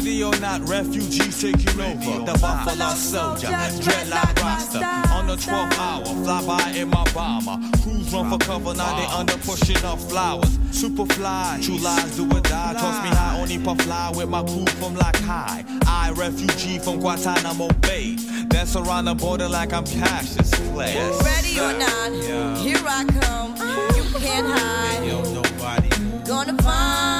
Ready or not, refugees taking over. The Buffalo Soldier, dreadlock roster. On the 12th hour, fly by in my bomber. Crews run for cover, now they under pushing up flowers. Super fly, true lies do or die. Toss me high, only puff fly with my crew from like high. I, refugee from Guantanamo Bay. Dance around the border like I'm Cassius Clay. Ready or not, Yeah. here I come. You can't hide. Yo, nobody. Gonna find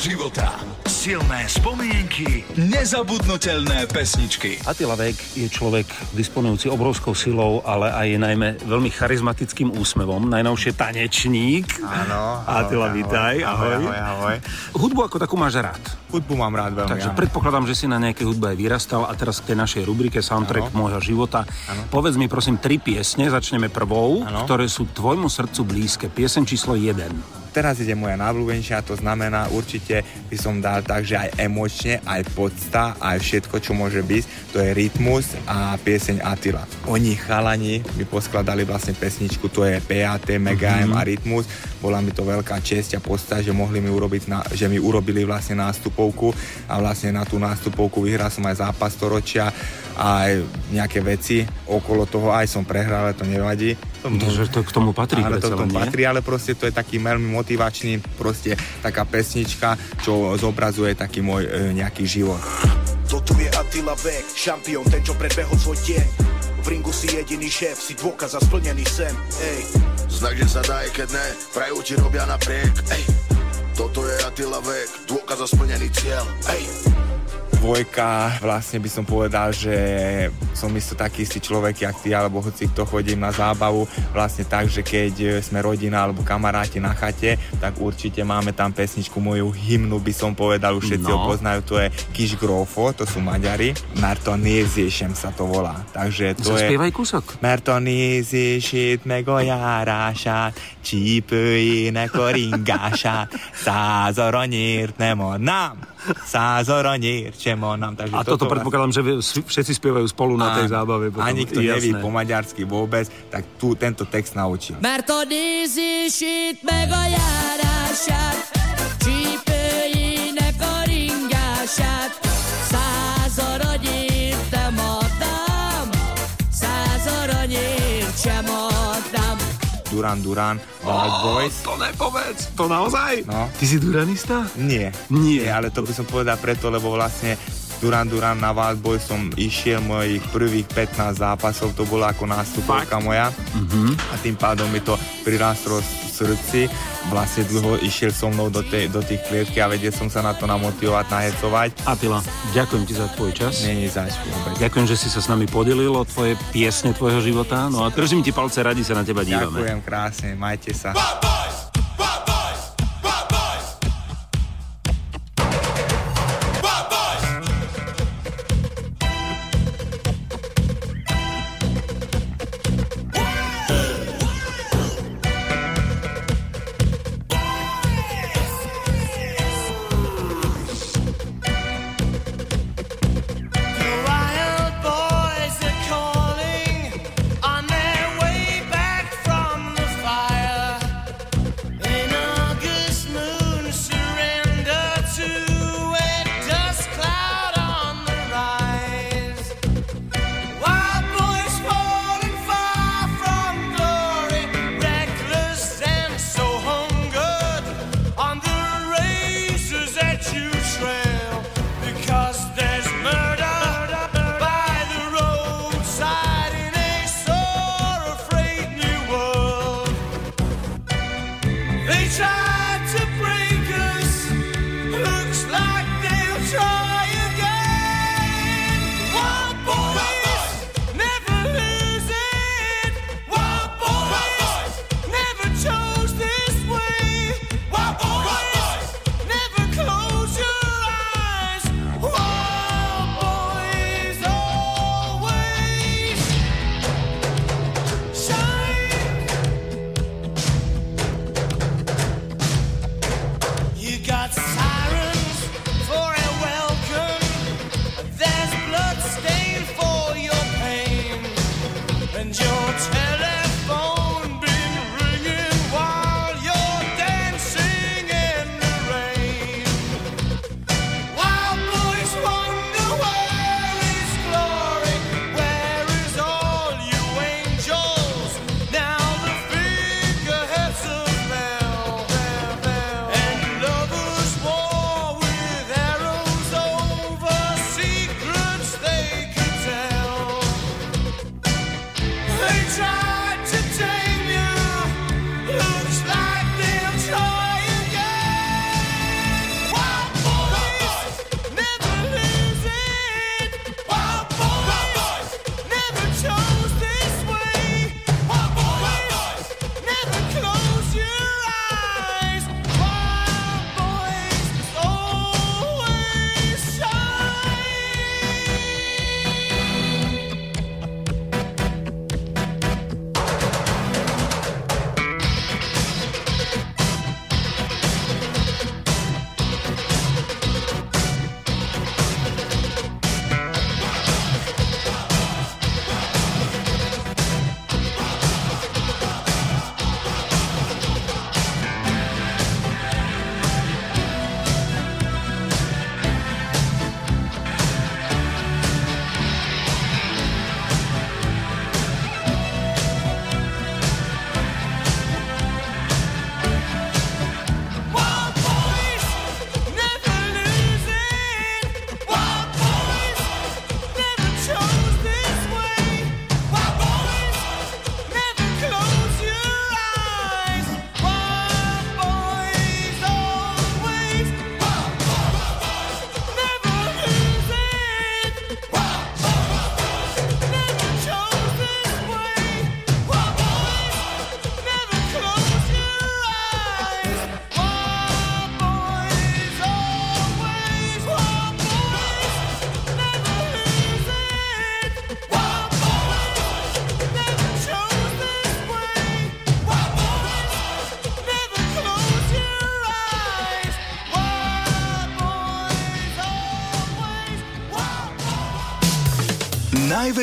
života. Silné spomienky, nezabudnutelné pesničky. Attila Vek je človek disponujúci obrovskou silou, ale aj najmä veľmi charizmatickým úsmevom. Najnovšie tanečník. Áno. Attila, vítaj. Ahoj. Ahoj, ahoj. Hudbu ako takú máš rád. Hudbu mám rád veľmi. Takže áno. predpokladám, že si na nejakej hudbe aj vyrastal a teraz k tej našej rubrike Soundtrack môjho života. Povedz mi prosím tri piesne, začneme prvou, ktoré sú tvojmu srdcu blízke. Piesen číslo 1. Teraz ide moja najobľúbenejšia, to znamená určite by som dal tak, že aj emočne, aj podsta, aj všetko, čo môže byť, to je Rytmus a pieseň Attila. Oni chalani mi poskladali vlastne pesničku, to je PAT, Mega M a Rytmus. Bola mi to veľká česť a podsta, že mohli mi urobiť, na, že mi urobili vlastne nástupovku a vlastne na tú nástupovku vyhral som aj zápas storočia a aj nejaké veci okolo toho aj som prehral, ale to nevadí. Takže to k tomu patrí Áno, to k tomu patrí, ale proste to je taký veľmi motivačný, proste taká pesnička, čo zobrazuje taký môj e, nejaký život. Toto je Attila Vek, šampión, ten čo predbehol svoj deň V ringu si jediný šéf, si dôkaz za splnený sen Ej, Znak, že sa dá, aj keď ne, prajú ti robia napriek. Ej, toto je Attila Vek, dôkaz za splnený cieľ. Ej, Dvojka, vlastne by som povedal, že som isto taký istý človek, jak ty, alebo hoci kto chodím na zábavu, vlastne tak, že keď sme rodina alebo kamaráti na chate, tak určite máme tam pesničku, moju hymnu by som povedal, už všetci No. ho poznajú, to je Kiš Grofo, to sú Maďari, Merton Nézésem sa to volá, takže to je... Zaspievaj kúsok. Mert a nézését, meg a járását, csípőjének a ringását, száz aranyért nem adnám, sem adnám. Takže A toto predpokladám, že všetci spievajú spolu na tej zábave. potom. Ani kto neví Jasné. po maďarsky vôbec, tak tu tento text naučil. Mert a nézését meg a járását, csípőjének a ringását, Duran Duran, Wild Boys. To nepovedz, to naozaj? No. Ty si duranista? Nie. Nie. Nie, ale to by som povedal preto, lebo vlastne Duran Duran na Wild Boys som išiel mojich prvých 15 zápasov, to bola ako nástupovka moja Mhm. a tým pádom mi to prirastlo srdci. Vlastne dlho išiel so mnou do, tej, do tých klietky a vedel som sa na to namotivovať, nahecovať. Atila, ďakujem ti za tvoj čas. Zač vôbec. Ďakujem, že si sa s nami podelil o tvoje piesne tvojho života. No a držím ti palce, radi sa na teba dívame. Ďakujem krásne, majte sa. got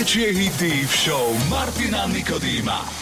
Najväčšie hity v show Martina Nikodýma.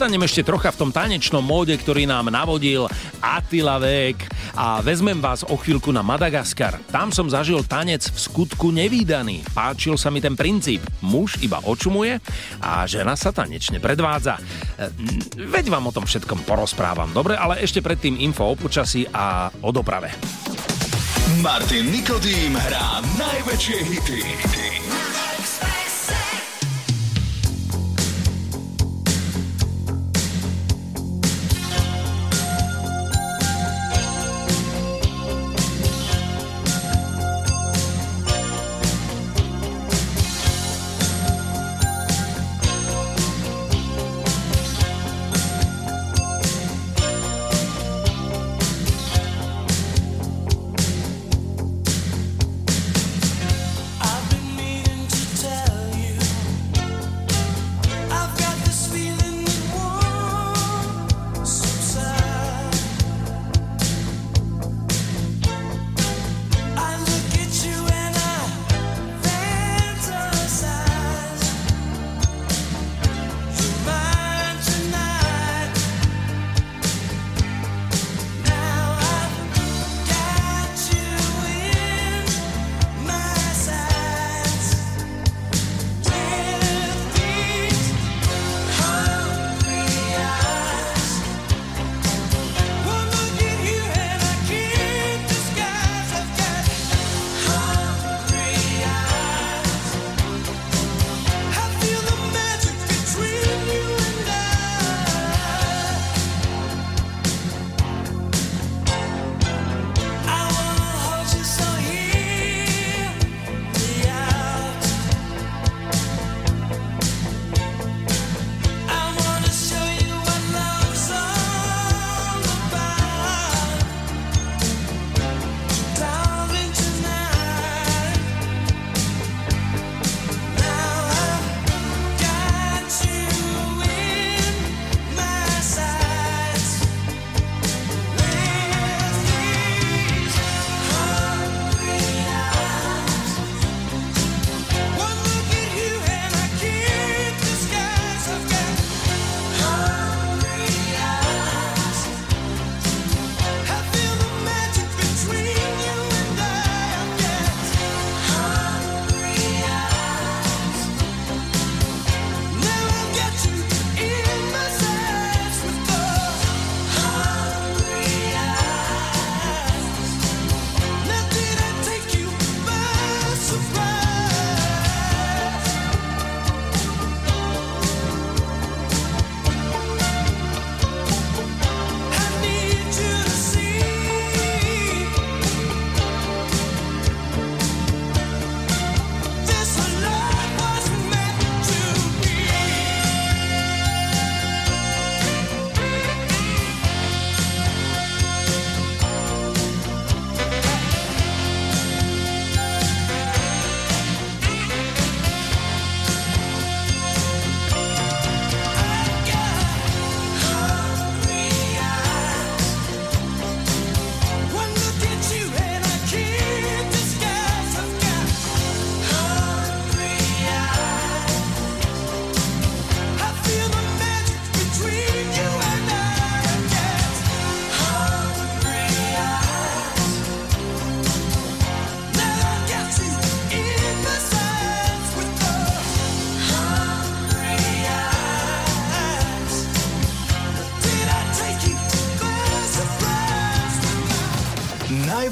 ostaneme ešte trocha v tom tanečnom móde, ktorý nám navodil Attila Vek a vezmem vás o chvíľku na Madagaskar. Tam som zažil tanec v skutku nevýdaný. Páčil sa mi ten princíp. Muž iba očumuje a žena sa tanečne predvádza. E, veď vám o tom všetkom porozprávam, dobre? Ale ešte predtým info o počasí a o doprave. Martin Nikodým hrá najväčšie hity. hity.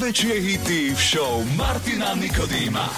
najväčšie hity v show Martina Nikodýma.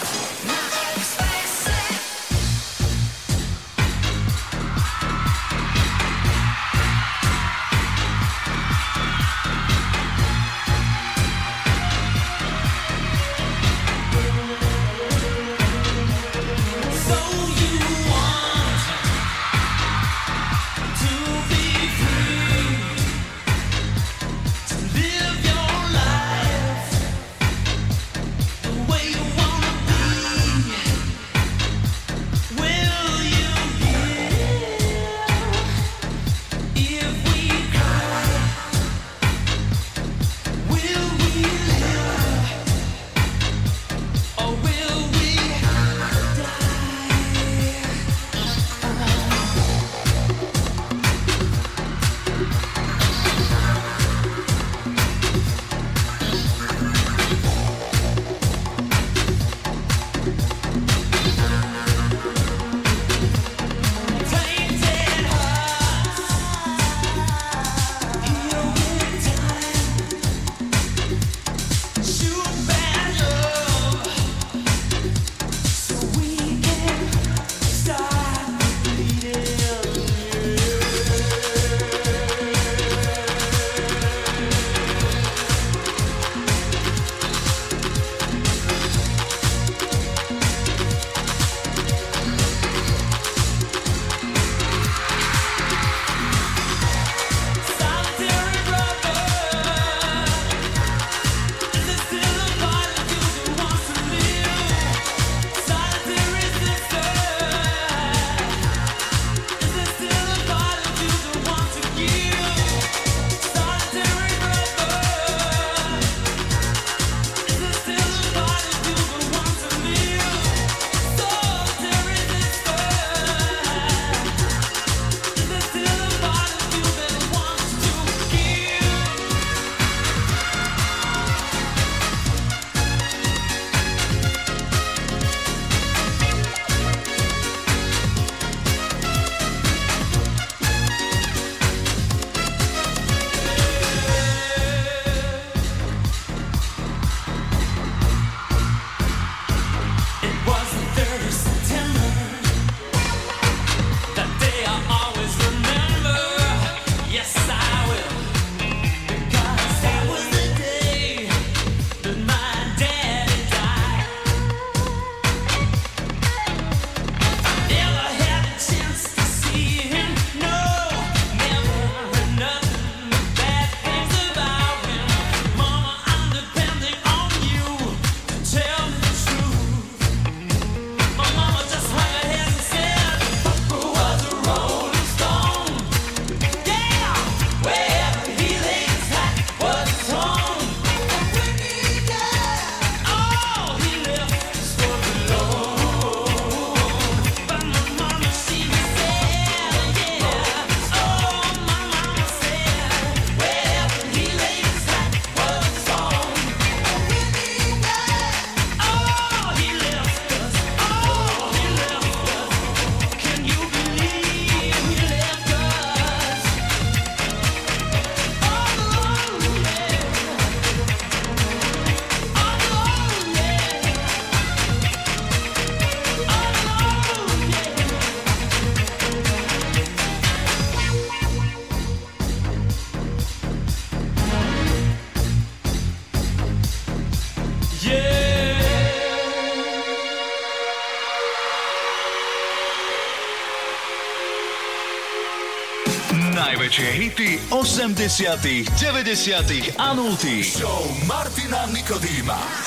80 90 a 0 Show Martina Nikodýma.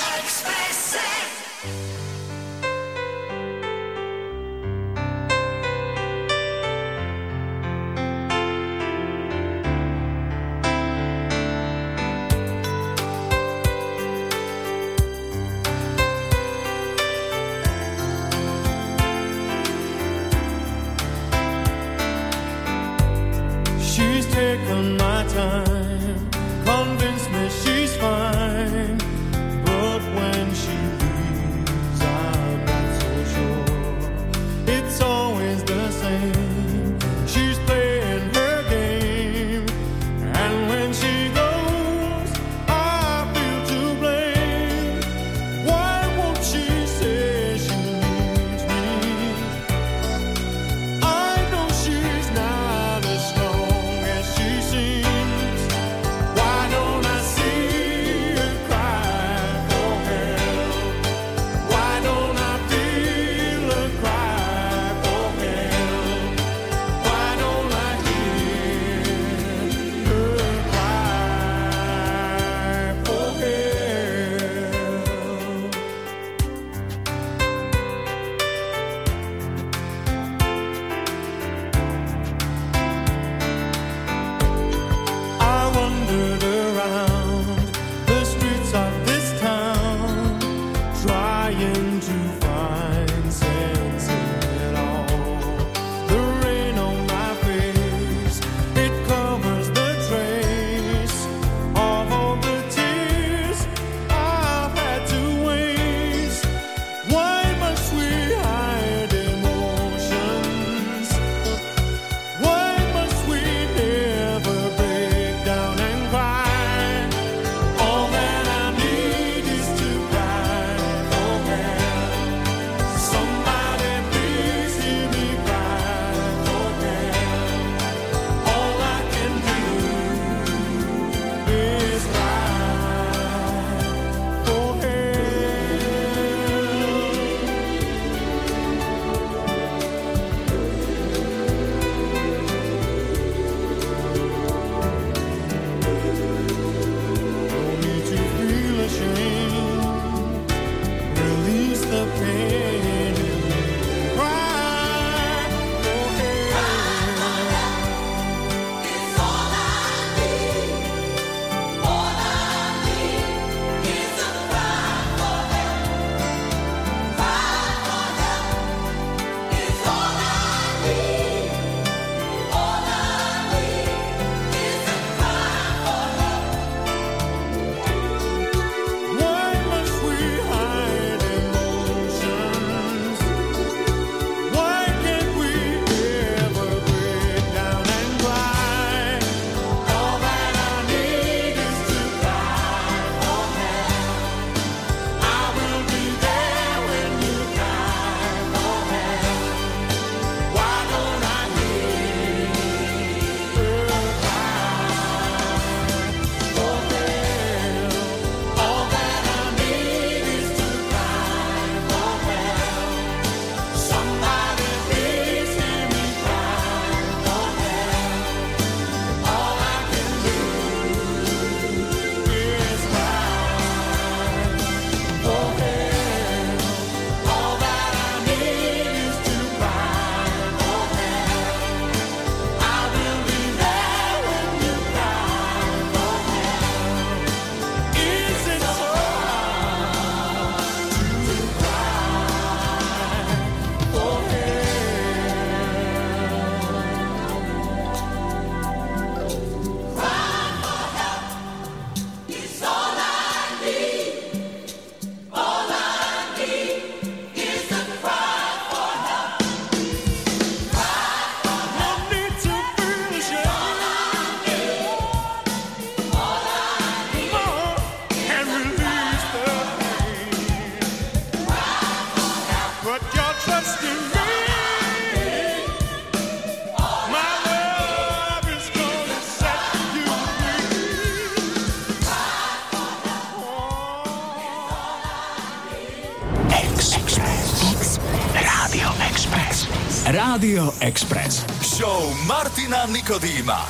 Rádio Express. Show Martina Nikodýma.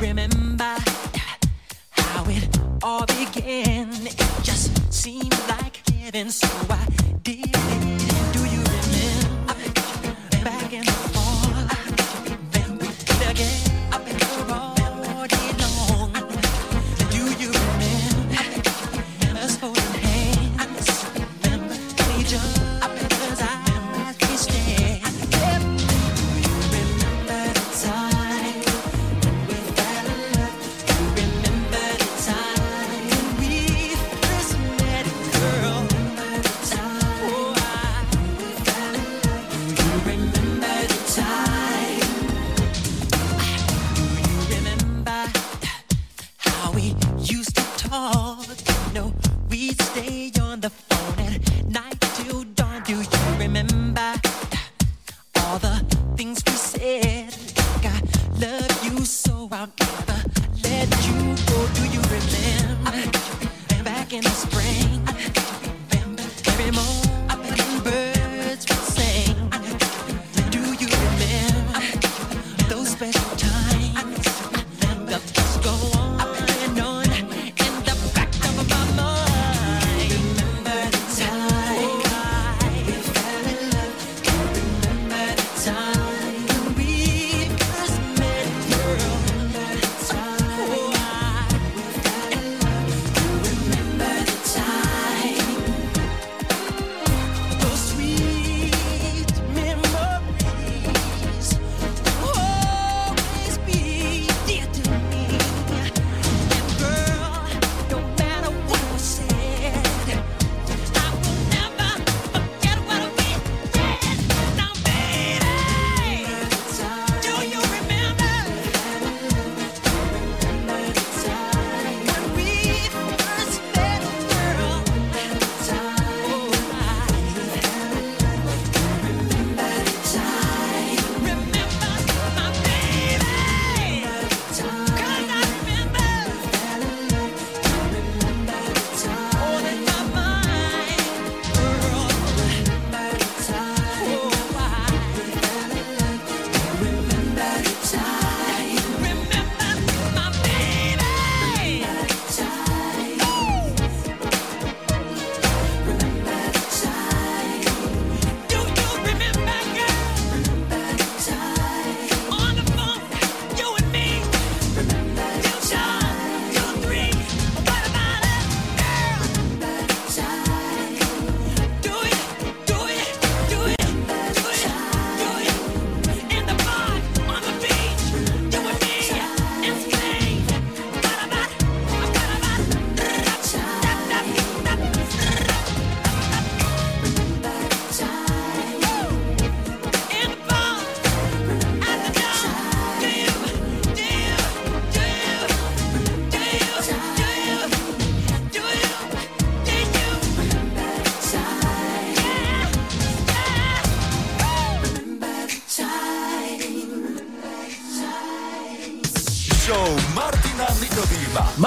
remember how it all began. It just seemed like heaven, so I did.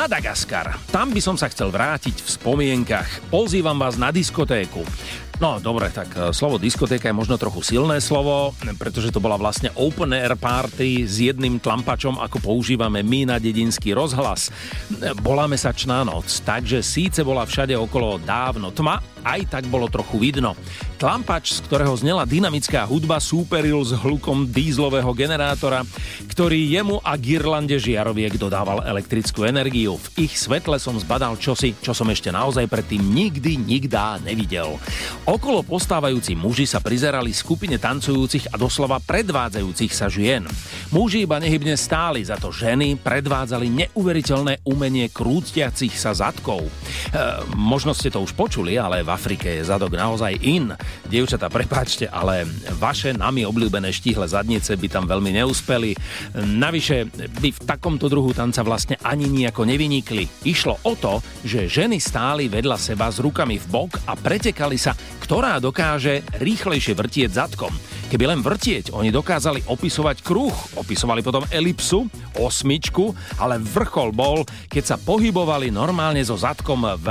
Madagaskar. Tam by som sa chcel vrátiť v spomienkach. Pozývam vás na diskotéku. No dobre, tak e, slovo diskotéka je možno trochu silné slovo, pretože to bola vlastne open air party s jedným tlampačom, ako používame my na dedinský rozhlas. E, Bola mesačná noc, takže síce bola všade okolo dávno tma, aj tak bolo trochu vidno. Tlampač, z ktorého znela dynamická hudba, súperil s hlukom dízlového generátora, ktorý jemu a Girlande žiaroviek dodával elektrickú energiu. V ich svetle som zbadal čosi, čo som ešte naozaj predtým nikdy, nikdá nevidel. Okolo postávajúci muži sa prizerali skupine tancujúcich a doslova predvádzajúcich sa žien. Muži iba nehybne stáli, za to ženy predvádzali neuveriteľné umenie krútiacich sa zadkov. E, možno ste to už počuli, ale v Afrike je zadok naozaj in. Dievčatá, prepáčte, ale vaše nami obľúbené štíhle zadnice by tam veľmi neúspeli. Navyše by v takomto druhu tanca vlastne ani nejako nevynikli. Išlo o to, že ženy stáli vedľa seba s rukami v bok a pretekali sa, ktorá dokáže rýchlejšie vrtieť zadkom. Keby len vrtieť, oni dokázali opisovať kruh, opisovali potom elipsu, osmičku, ale vrchol bol, keď sa pohybovali normálne so zadkom v,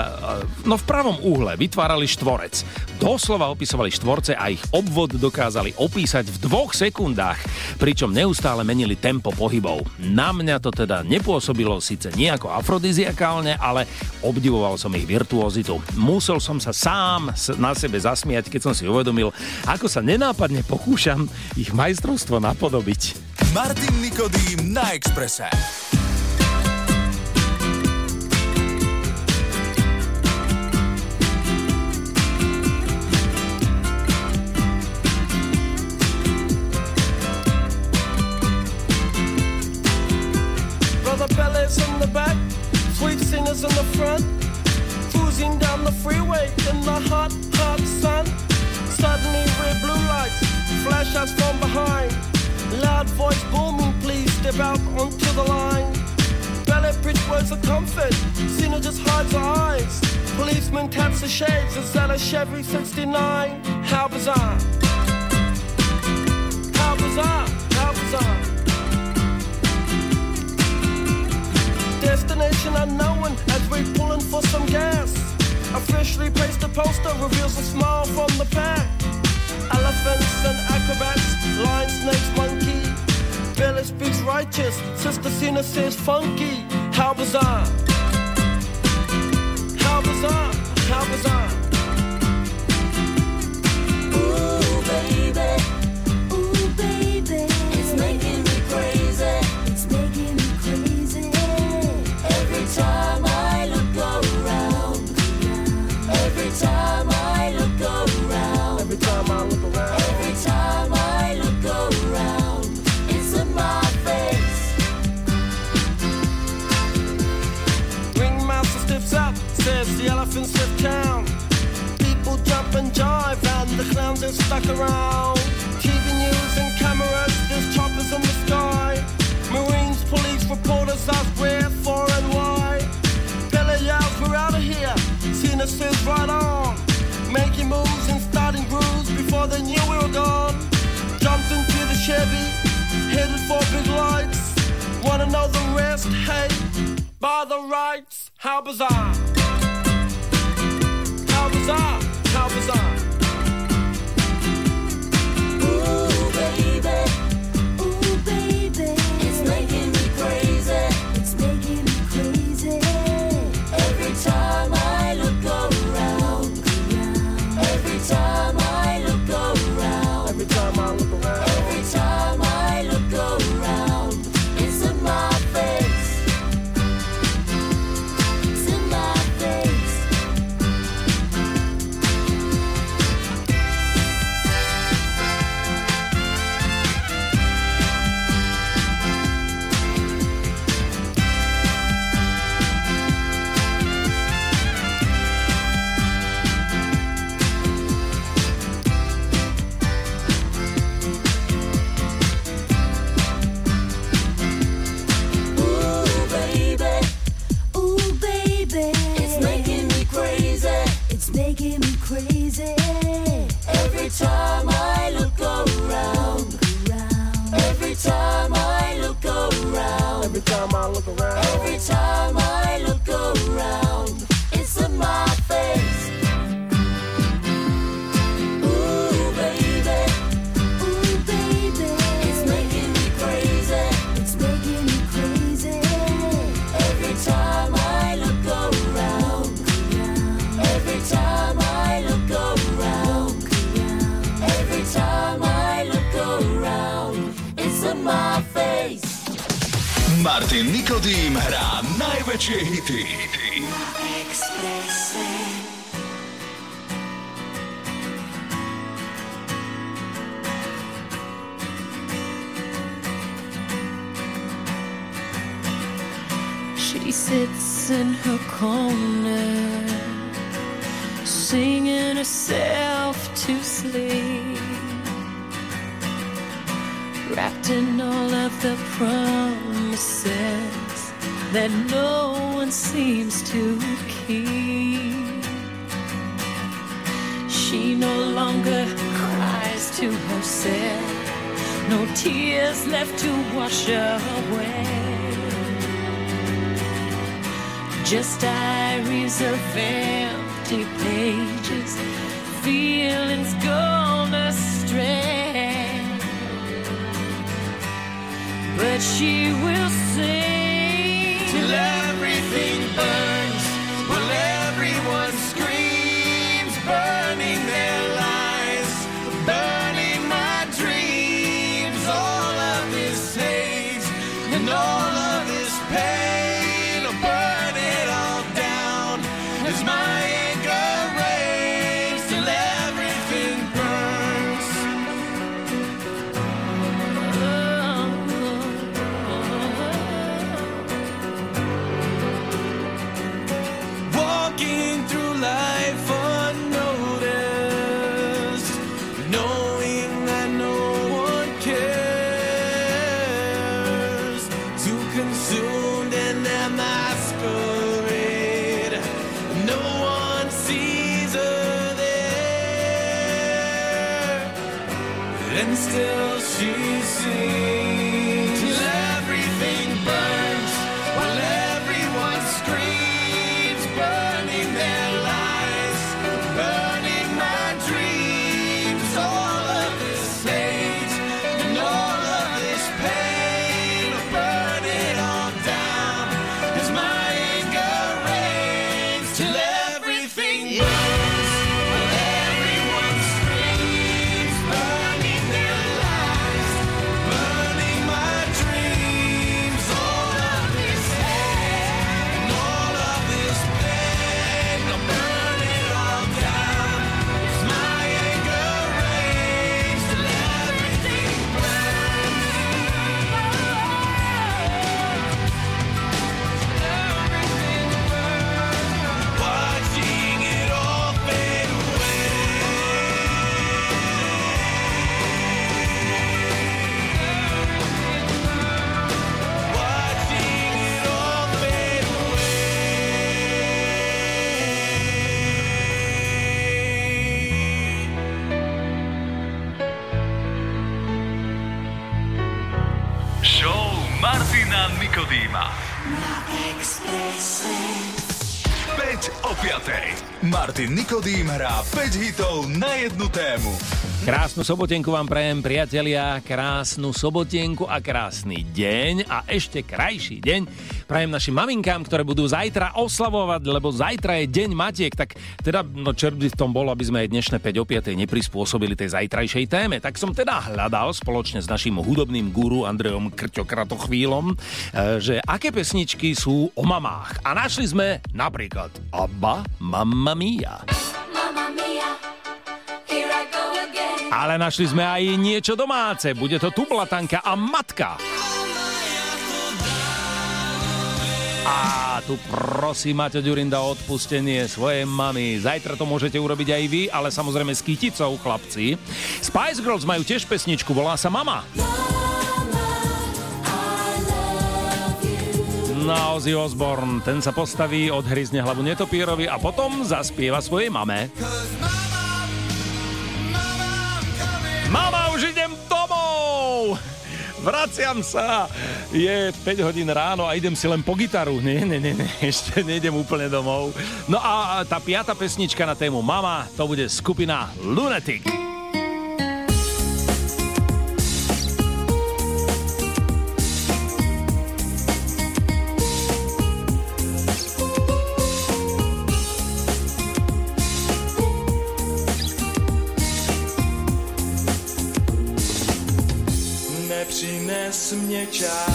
no v pravom úhle, vytvárali štvorec. Doslova opisovali štvorce a ich obvod dokázali opísať v dvoch sekundách, pričom neustále menili tempo pohybov. Na mňa to teda nepôsobilo síce nejako afrodiziakálne, ale obdivoval som ich virtuozitu. Musel som sa sám na sebe zasmiať, keď som si uvedomil, ako sa nenápadne pokúšam ich majstrovstvo napodobiť. Martin Nikodým na Exprese. Brother Bellas in the back, sweet singers in the front, cruising down the freeway in the hot, hot sun. Suddenly red blue lights flash us from behind. Loud voice booming, please step out onto the line. Ballet bridge words of comfort, Cena just hides her eyes. Policeman taps the shades, and sells a Chevy 69? How bizarre. How bizarre, how bizarre. Destination unknown as we're pulling for some gas. Officially placed a poster reveals a smile from the pack. Elephants and acrobats, lion, snakes, monkey. Billy speaks righteous, Sister Cena says funky. How bizarre! How bizarre! How bizarre! Ooh. How bizarre! How bizarre! How bizarre! Nikodým hrá 5 hitov na jednu tému. Krásnu sobotenku vám prajem, priatelia, krásnu sobotenku a krásny deň a ešte krajší deň prajem našim maminkám, ktoré budú zajtra oslavovať, lebo zajtra je deň matiek, tak teda, no čert by v tom bolo, aby sme aj dnešné 5 o 5 neprispôsobili tej zajtrajšej téme. Tak som teda hľadal spoločne s našim hudobným guru Andreom Krťokratochvílom, e, že aké pesničky sú o mamách. A našli sme napríklad Abba, Mamma Mia. Ale našli sme aj niečo domáce. Bude to tublatanka a matka. A tu prosím Maťo Ďurinda o odpustenie svojej mamy. Zajtra to môžete urobiť aj vy, ale samozrejme s kyticou, chlapci. Spice Girls majú tiež pesničku, volá sa Mama. No, Ozzy Osbourne, ten sa postaví, odhryzne hlavu netopírovi a potom zaspieva svojej mame. Mama, Vraciam sa! Je 5 hodín ráno a idem si len po gitaru. Nie, nie, nie, nie, ešte nejdem úplne domov. No a tá piata pesnička na tému Mama, to bude skupina Lunatic. shot.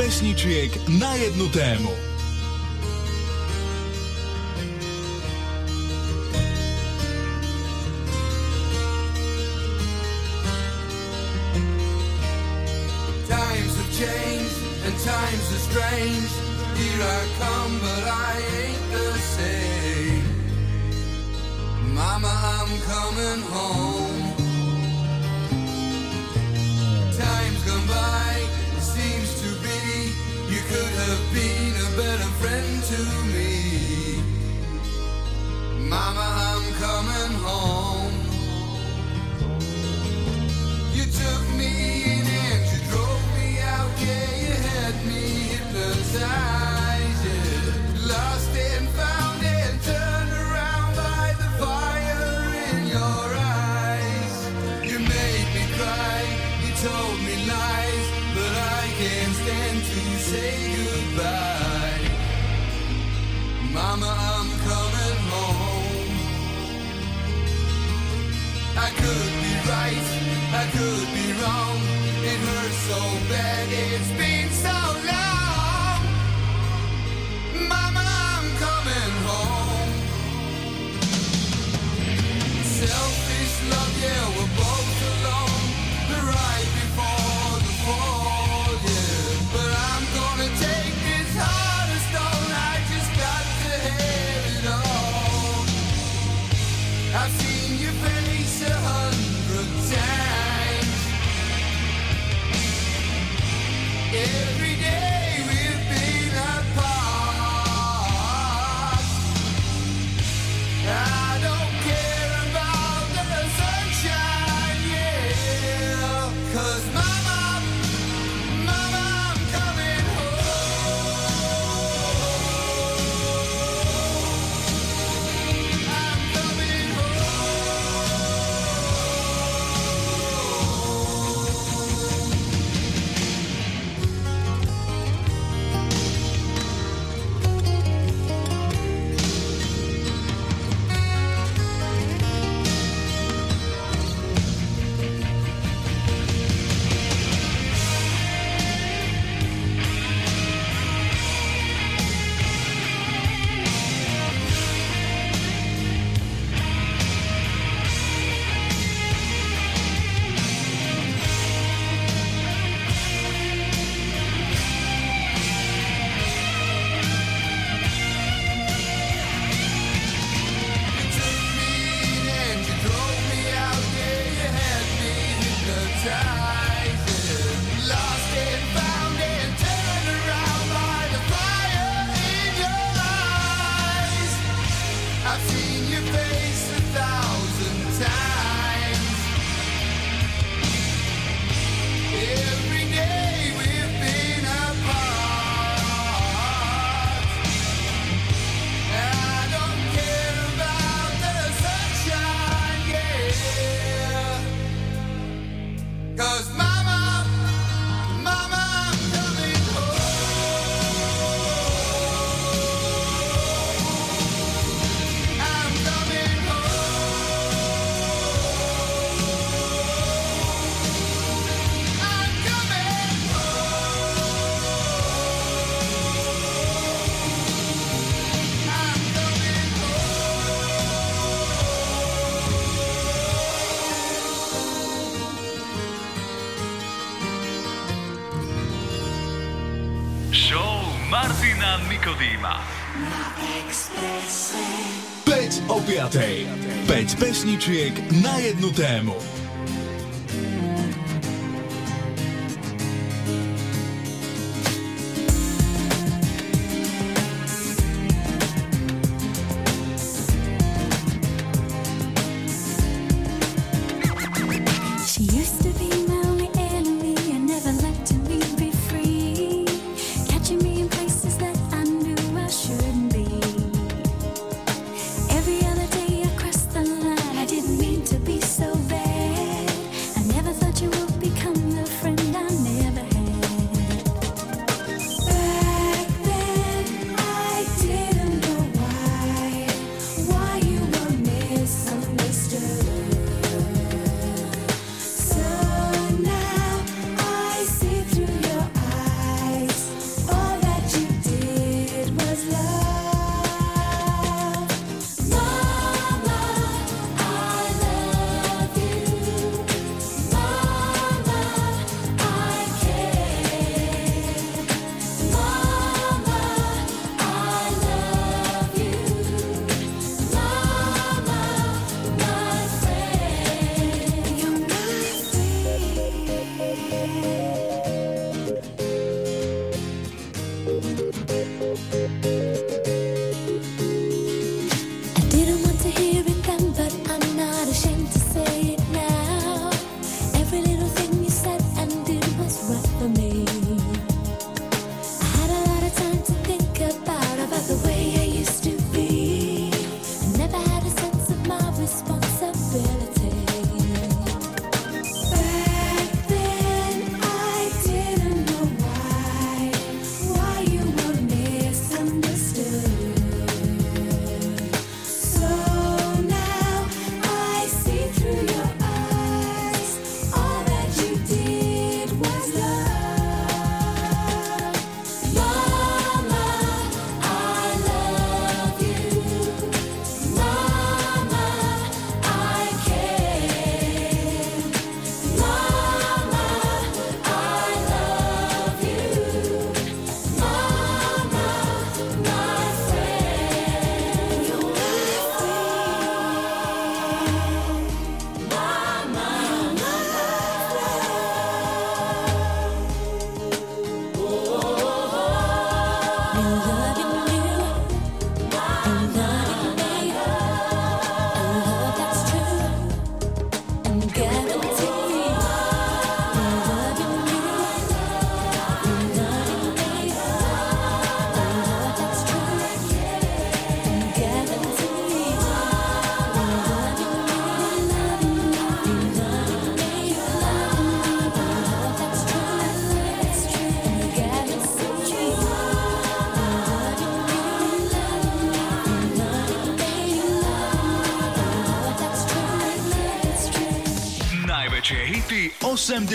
Pesničiek na jednu tému. Pesničiek na jednu tému.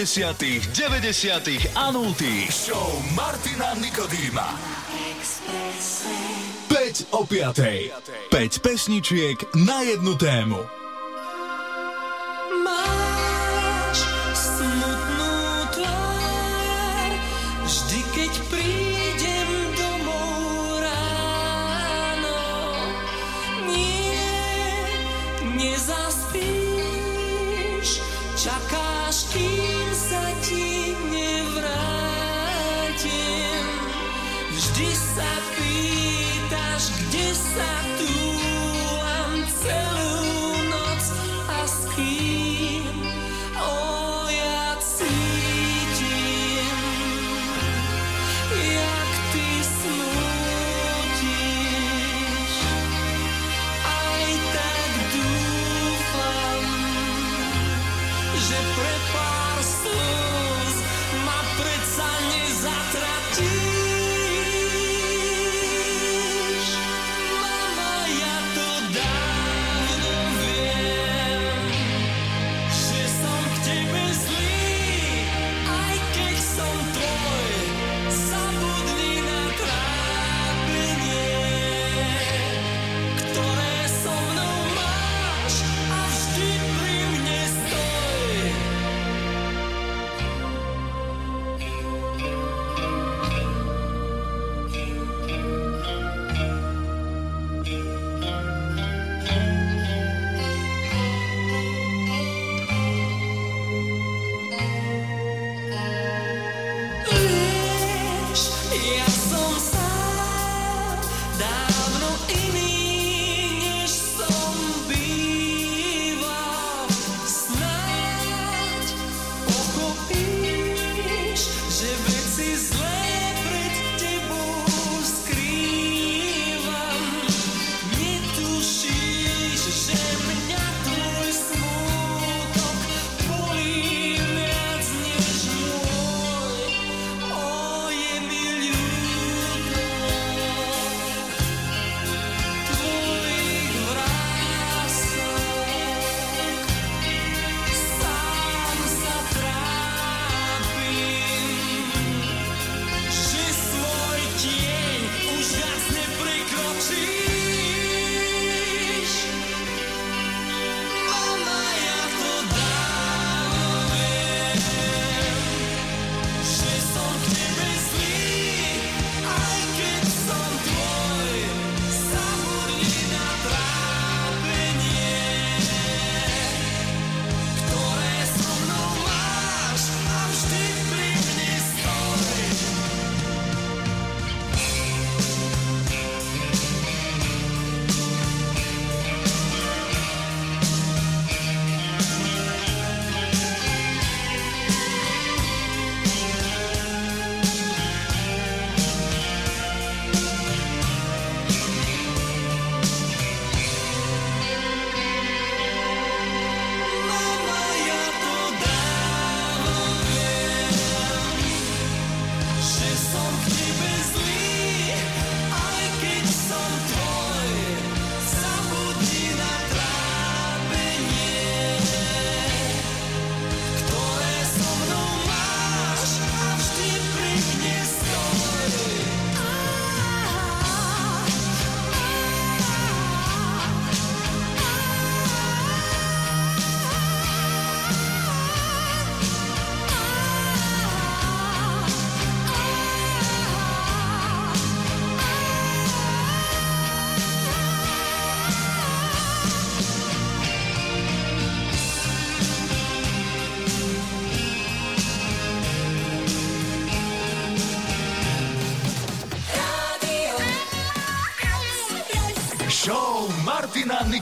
80., 90. a 0. Show Martina Nikodýma. 5 o 5. 5 pesničiek na jednu tému.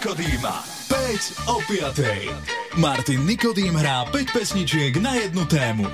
Nikodýma. 5 o 5. Martin Nikodým hrá 5 pesničiek na jednu tému.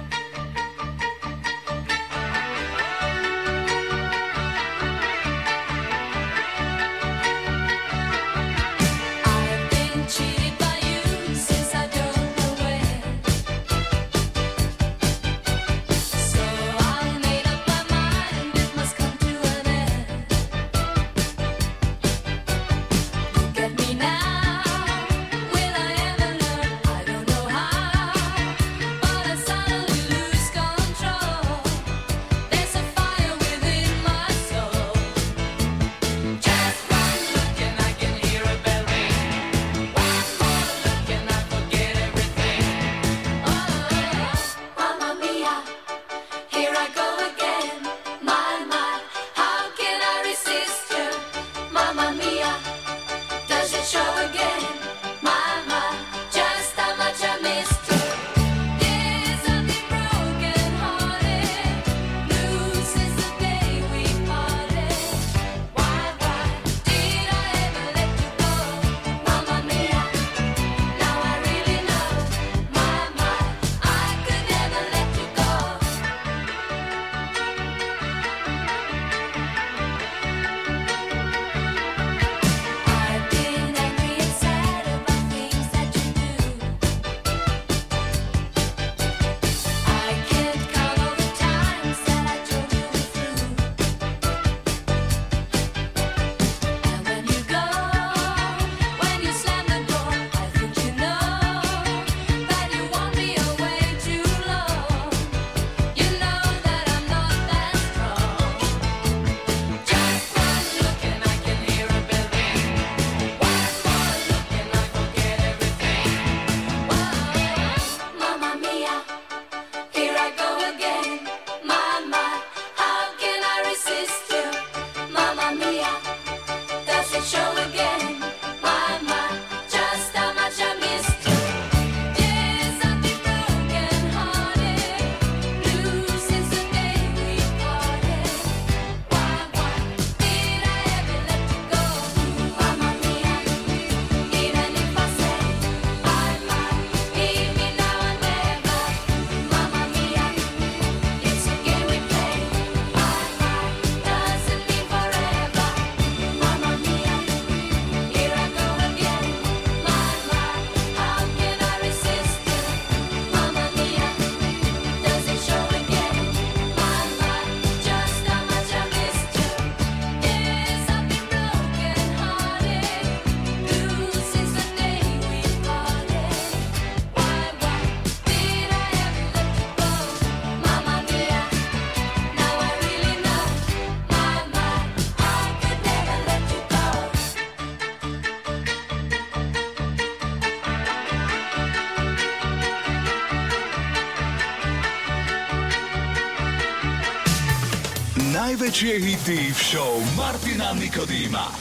najväčšie hity v show Martina Nikodýma.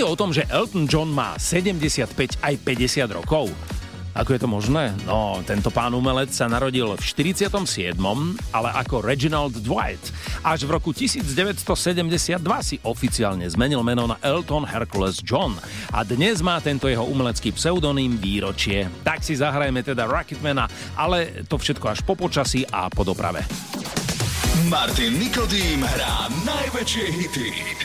Viete o tom, že Elton John má 75 aj 50 rokov? Ako je to možné? No, tento pán umelec sa narodil v 47., ale ako Reginald Dwight. Až v roku 1972 si oficiálne zmenil meno na Elton Hercules John a dnes má tento jeho umelecký pseudoným výročie. Tak si zahrajme teda Rocketmana, ale to všetko až po počasí a po doprave. Martin Nikodým hrá najväčšie hity.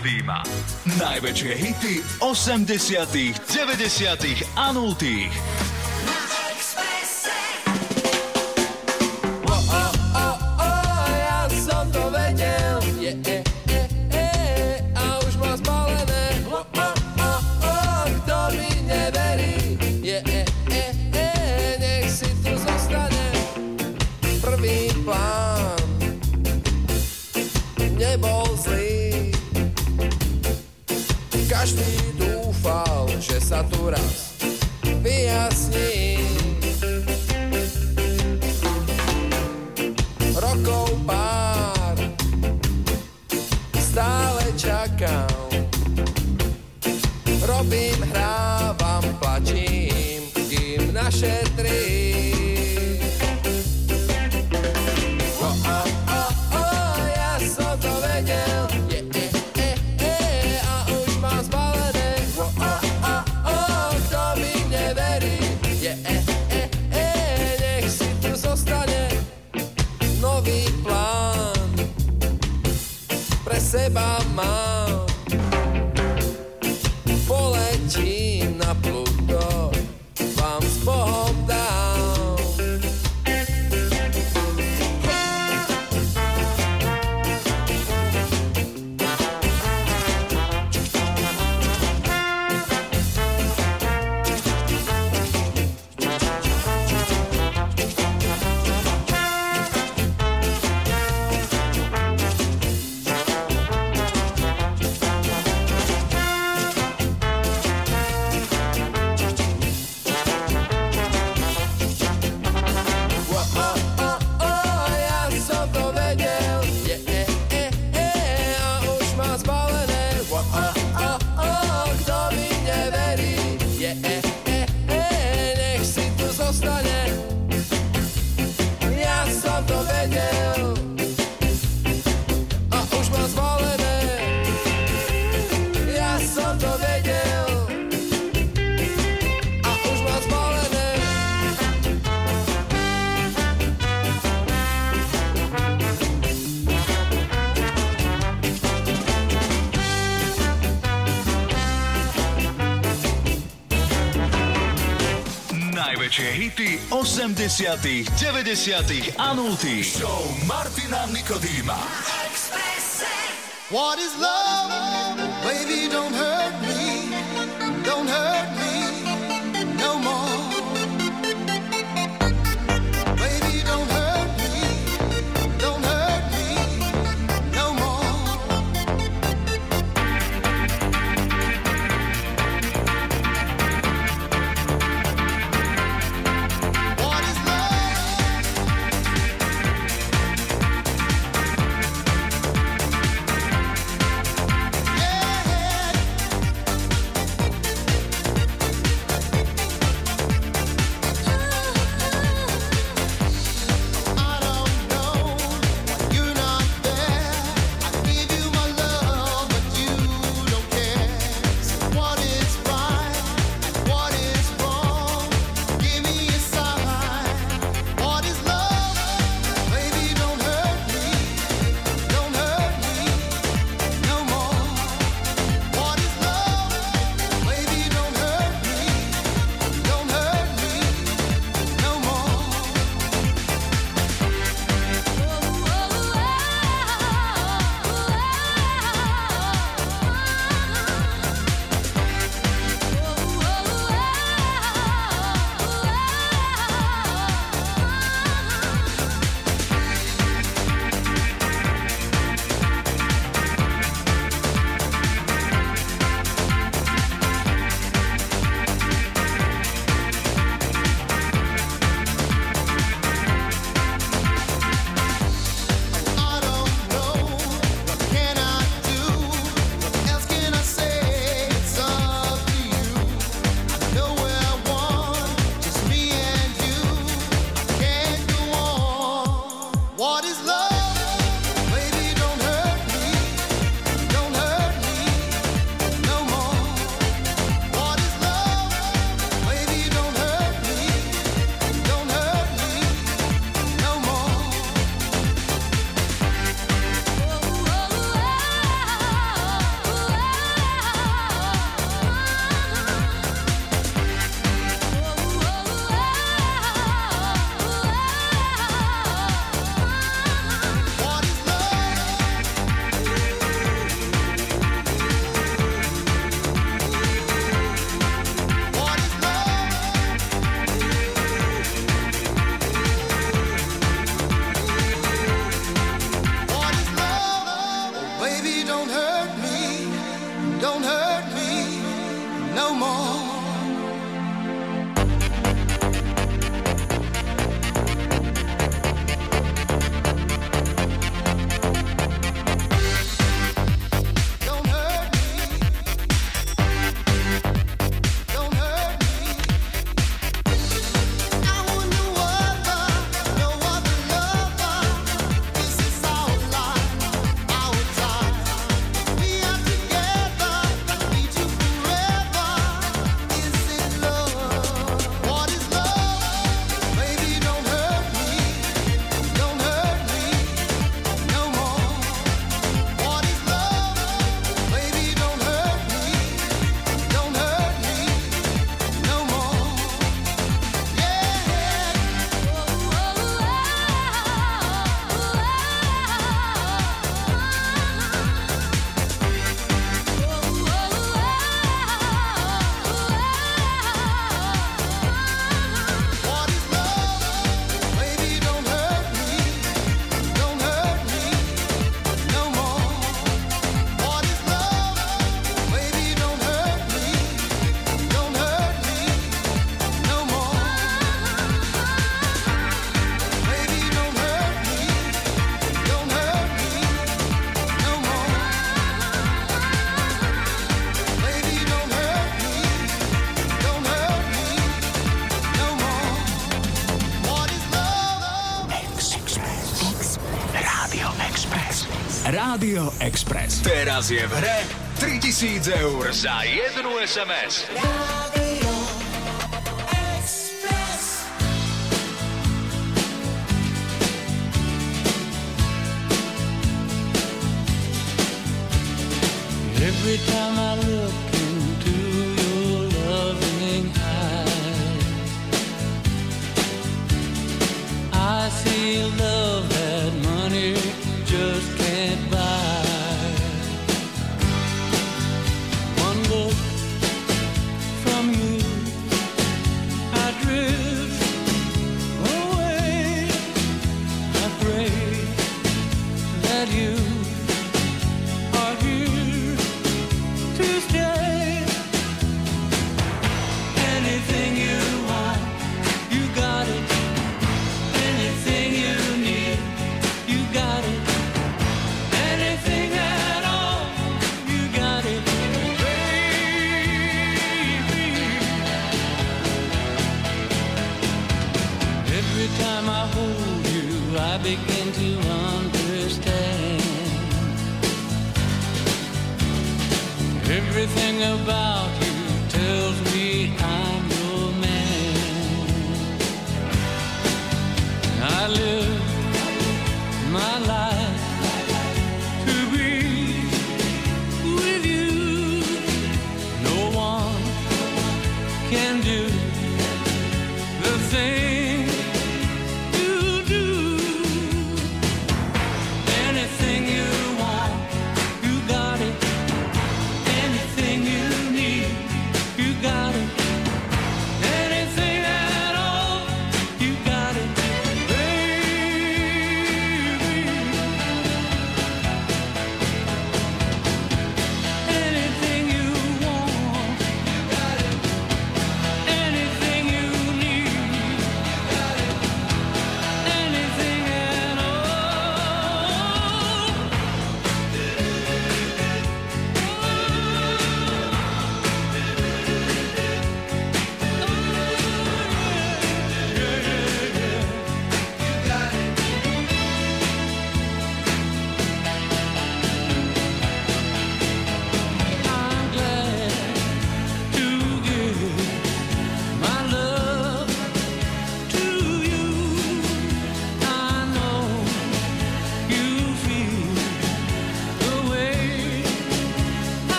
Nikodýma. Najväčšie hity 80 90 a 0 80., 90. a 0. Show Martina Nikodýma. What is love? Baby, don't hurt Rádio Express. Teraz je v hre 3000 eur za jednu SMS. Rádio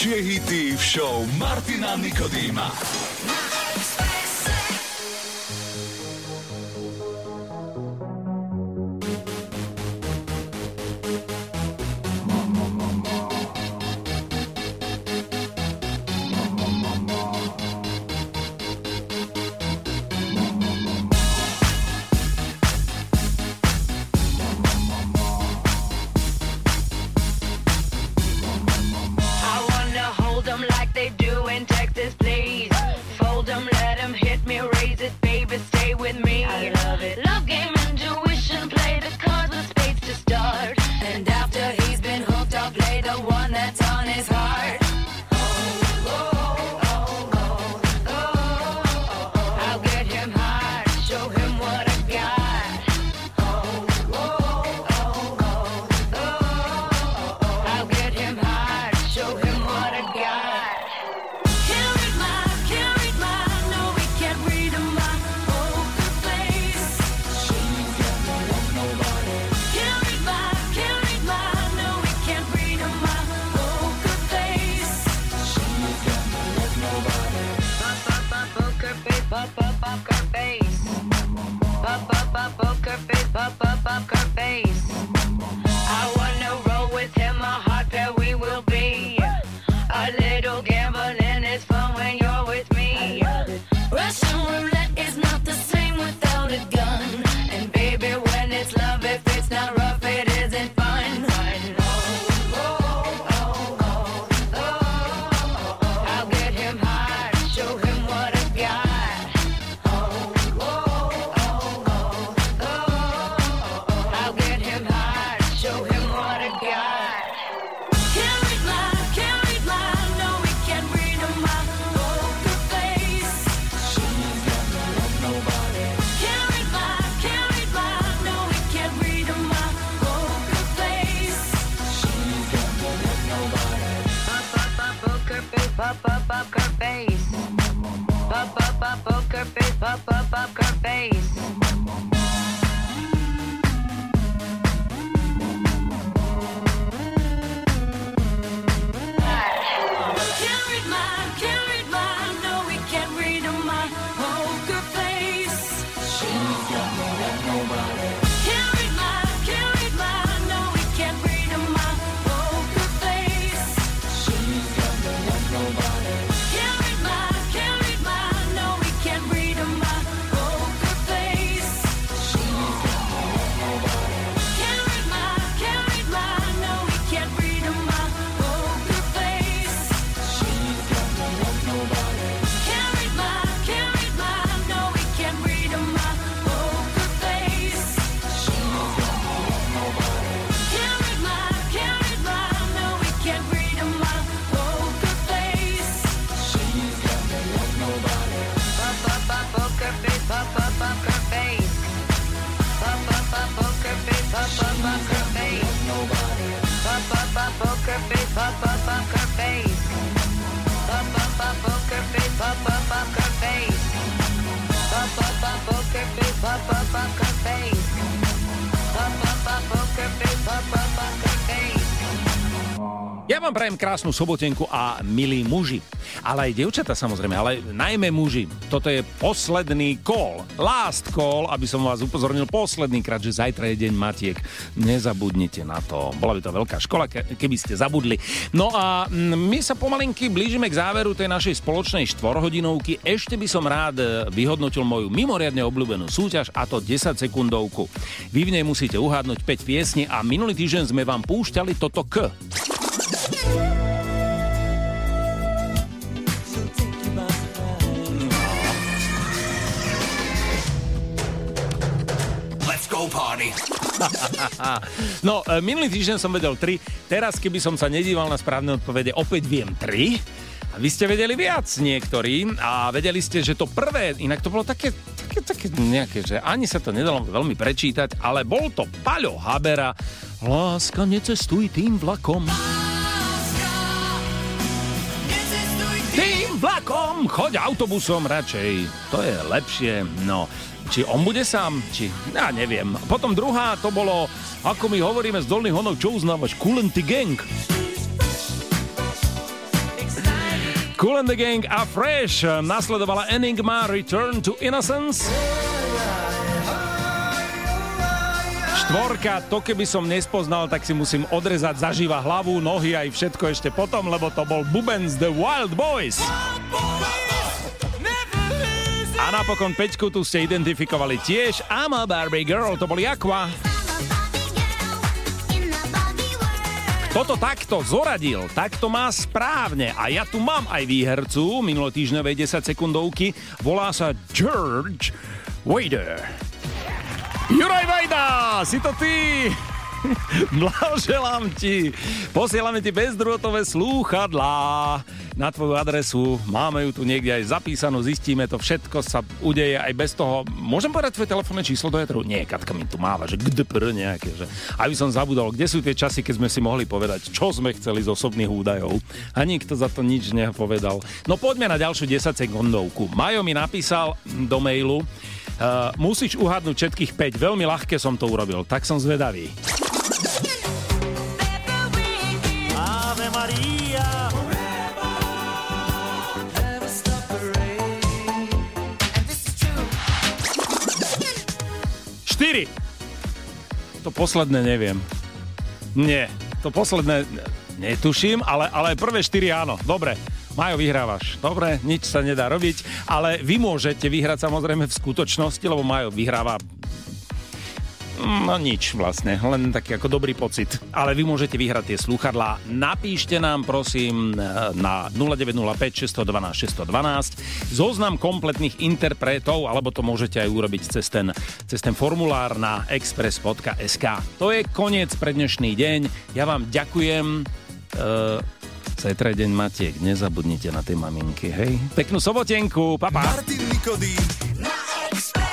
najväčšie hity v show Martina Nikodýma. Hold 'em, let 'em hit me, raise it, baby, stay with me. I love it. Love game. Vám prajem krásnu sobotenku a milí muži. Ale aj dievčata samozrejme, ale najmä muži. Toto je posledný call, last call, aby som vás upozornil posledný krát, že zajtra je deň matiek. Nezabudnite na to. Bola by to veľká škola, ke- keby ste zabudli. No a mm, my sa pomalinky blížime k záveru tej našej spoločnej štvorhodinovky. Ešte by som rád e, vyhodnotil moju mimoriadne obľúbenú súťaž a to 10 sekundovku. Vy v nej musíte uhádnuť 5 piesní a minulý týždeň sme vám púšťali toto K. no, e, minulý týždeň som vedel 3, teraz keby som sa nedíval na správne odpovede, opäť viem 3. A vy ste vedeli viac niektorí a vedeli ste, že to prvé, inak to bolo také, také, také nejaké, že ani sa to nedalo veľmi prečítať, ale bol to Paľo Habera. Láska, necestuj tým vlakom. Tým vlakom, choď autobusom radšej. To je lepšie, no. Či on bude sám, či... Ja neviem. Potom druhá, to bolo, ako my hovoríme z Dolných honov, čo uznávaš? Cool and the Gang. Cool and the Gang a Fresh. Nasledovala Enigma Return to Innocence. Štvorka, to keby som nespoznal, tak si musím odrezať zaživa hlavu, nohy aj všetko ešte potom, lebo to bol Bubens The Wild Boys. A napokon Peťku tu ste identifikovali tiež. I'm a Barbie Girl, to boli Aqua. Toto takto zoradil, takto má správne. A ja tu mám aj výhercu minulotýždňovej 10 sekundovky. Volá sa George Wader. Juraj Vajda, si to ty? Blahoželám ti. Posielame ti bezdrôtové slúchadlá na tvoju adresu. Máme ju tu niekde aj zapísanú, zistíme to, všetko sa udeje aj bez toho. Môžem povedať tvoje telefónne číslo do etru? Nie, Katka mi tu máva, že gdpr nejaké, že aby som zabudol, kde sú tie časy, keď sme si mohli povedať, čo sme chceli z osobných údajov. A nikto za to nič nepovedal. No poďme na ďalšiu 10 sekundovku. Majo mi napísal do mailu, Uh, musíš uhádnuť všetkých 5. Veľmi ľahké som to urobil, tak som zvedavý. Ave Maria. 4, To posledné neviem. Nie, to posledné netuším, ale, ale prvé štyri áno. Dobre, Majo, vyhrávaš. Dobre, nič sa nedá robiť, ale vy môžete vyhrať samozrejme v skutočnosti, lebo Majo vyhráva No nič vlastne, len taký ako dobrý pocit. Ale vy môžete vyhrať tie slúchadlá. Napíšte nám prosím na 0905 612 612 zoznam kompletných interpretov, alebo to môžete aj urobiť cez ten, cez ten formulár na express.sk. To je koniec pre dnešný deň. Ja vám ďakujem. Uh, Je deň Matiek, nezabudnite na tie maminky, hej? Peknú sobotenku, papa. Pa. Martin Nikodým Na Expresse.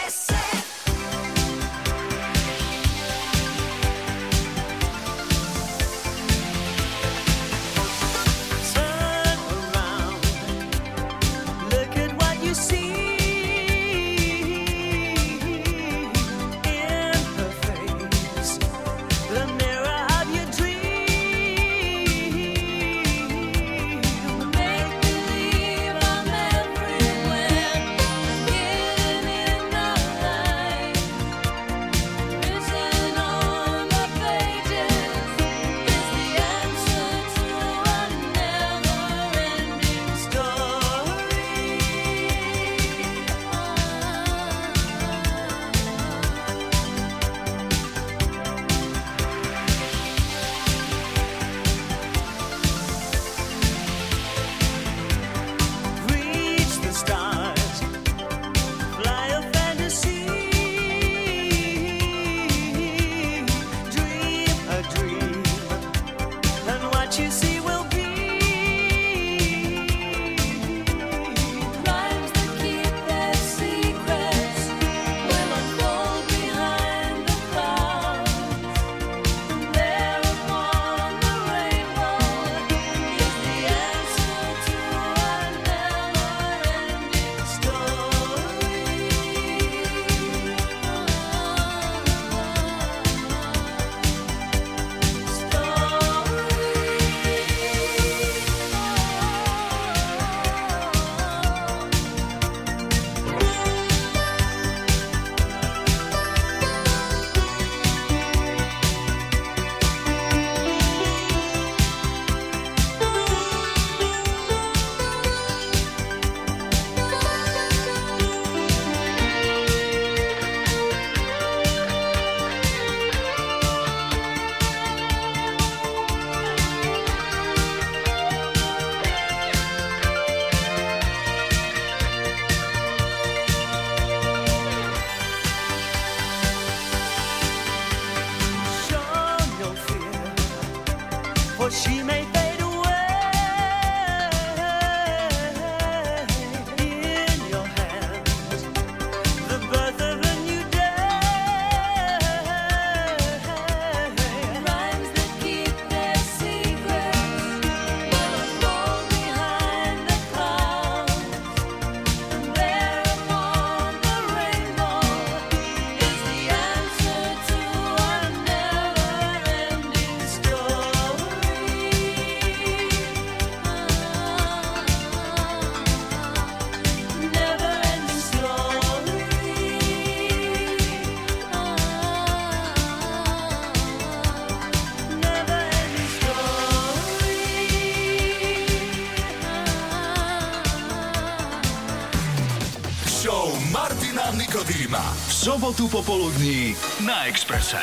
Sobotu popoludní na Expresse.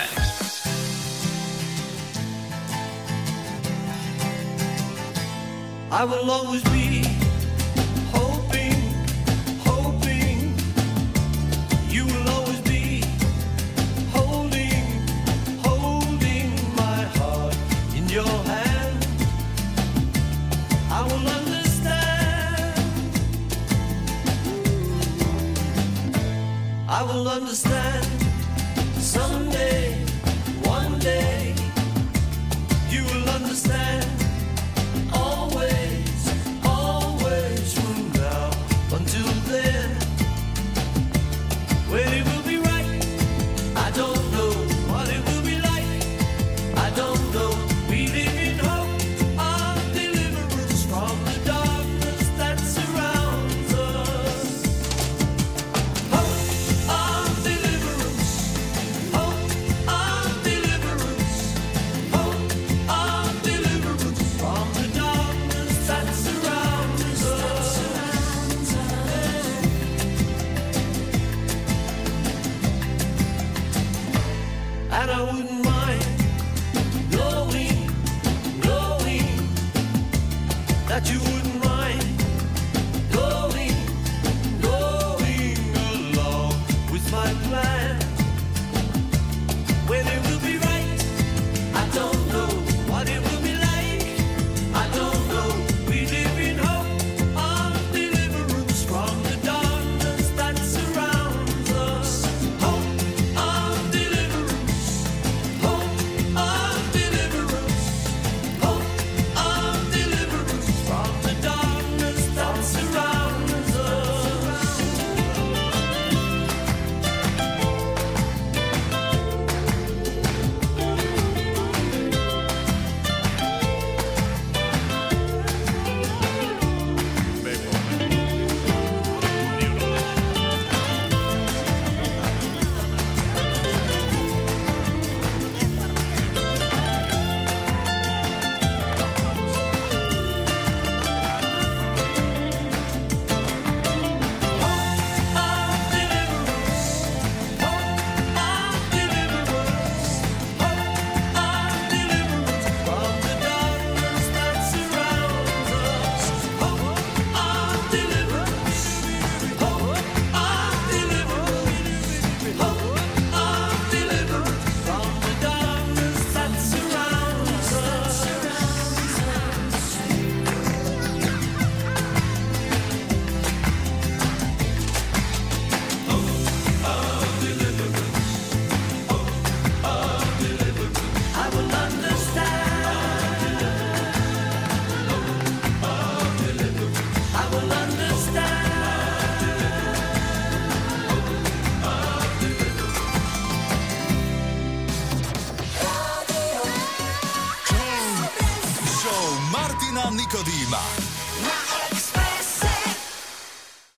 I will always be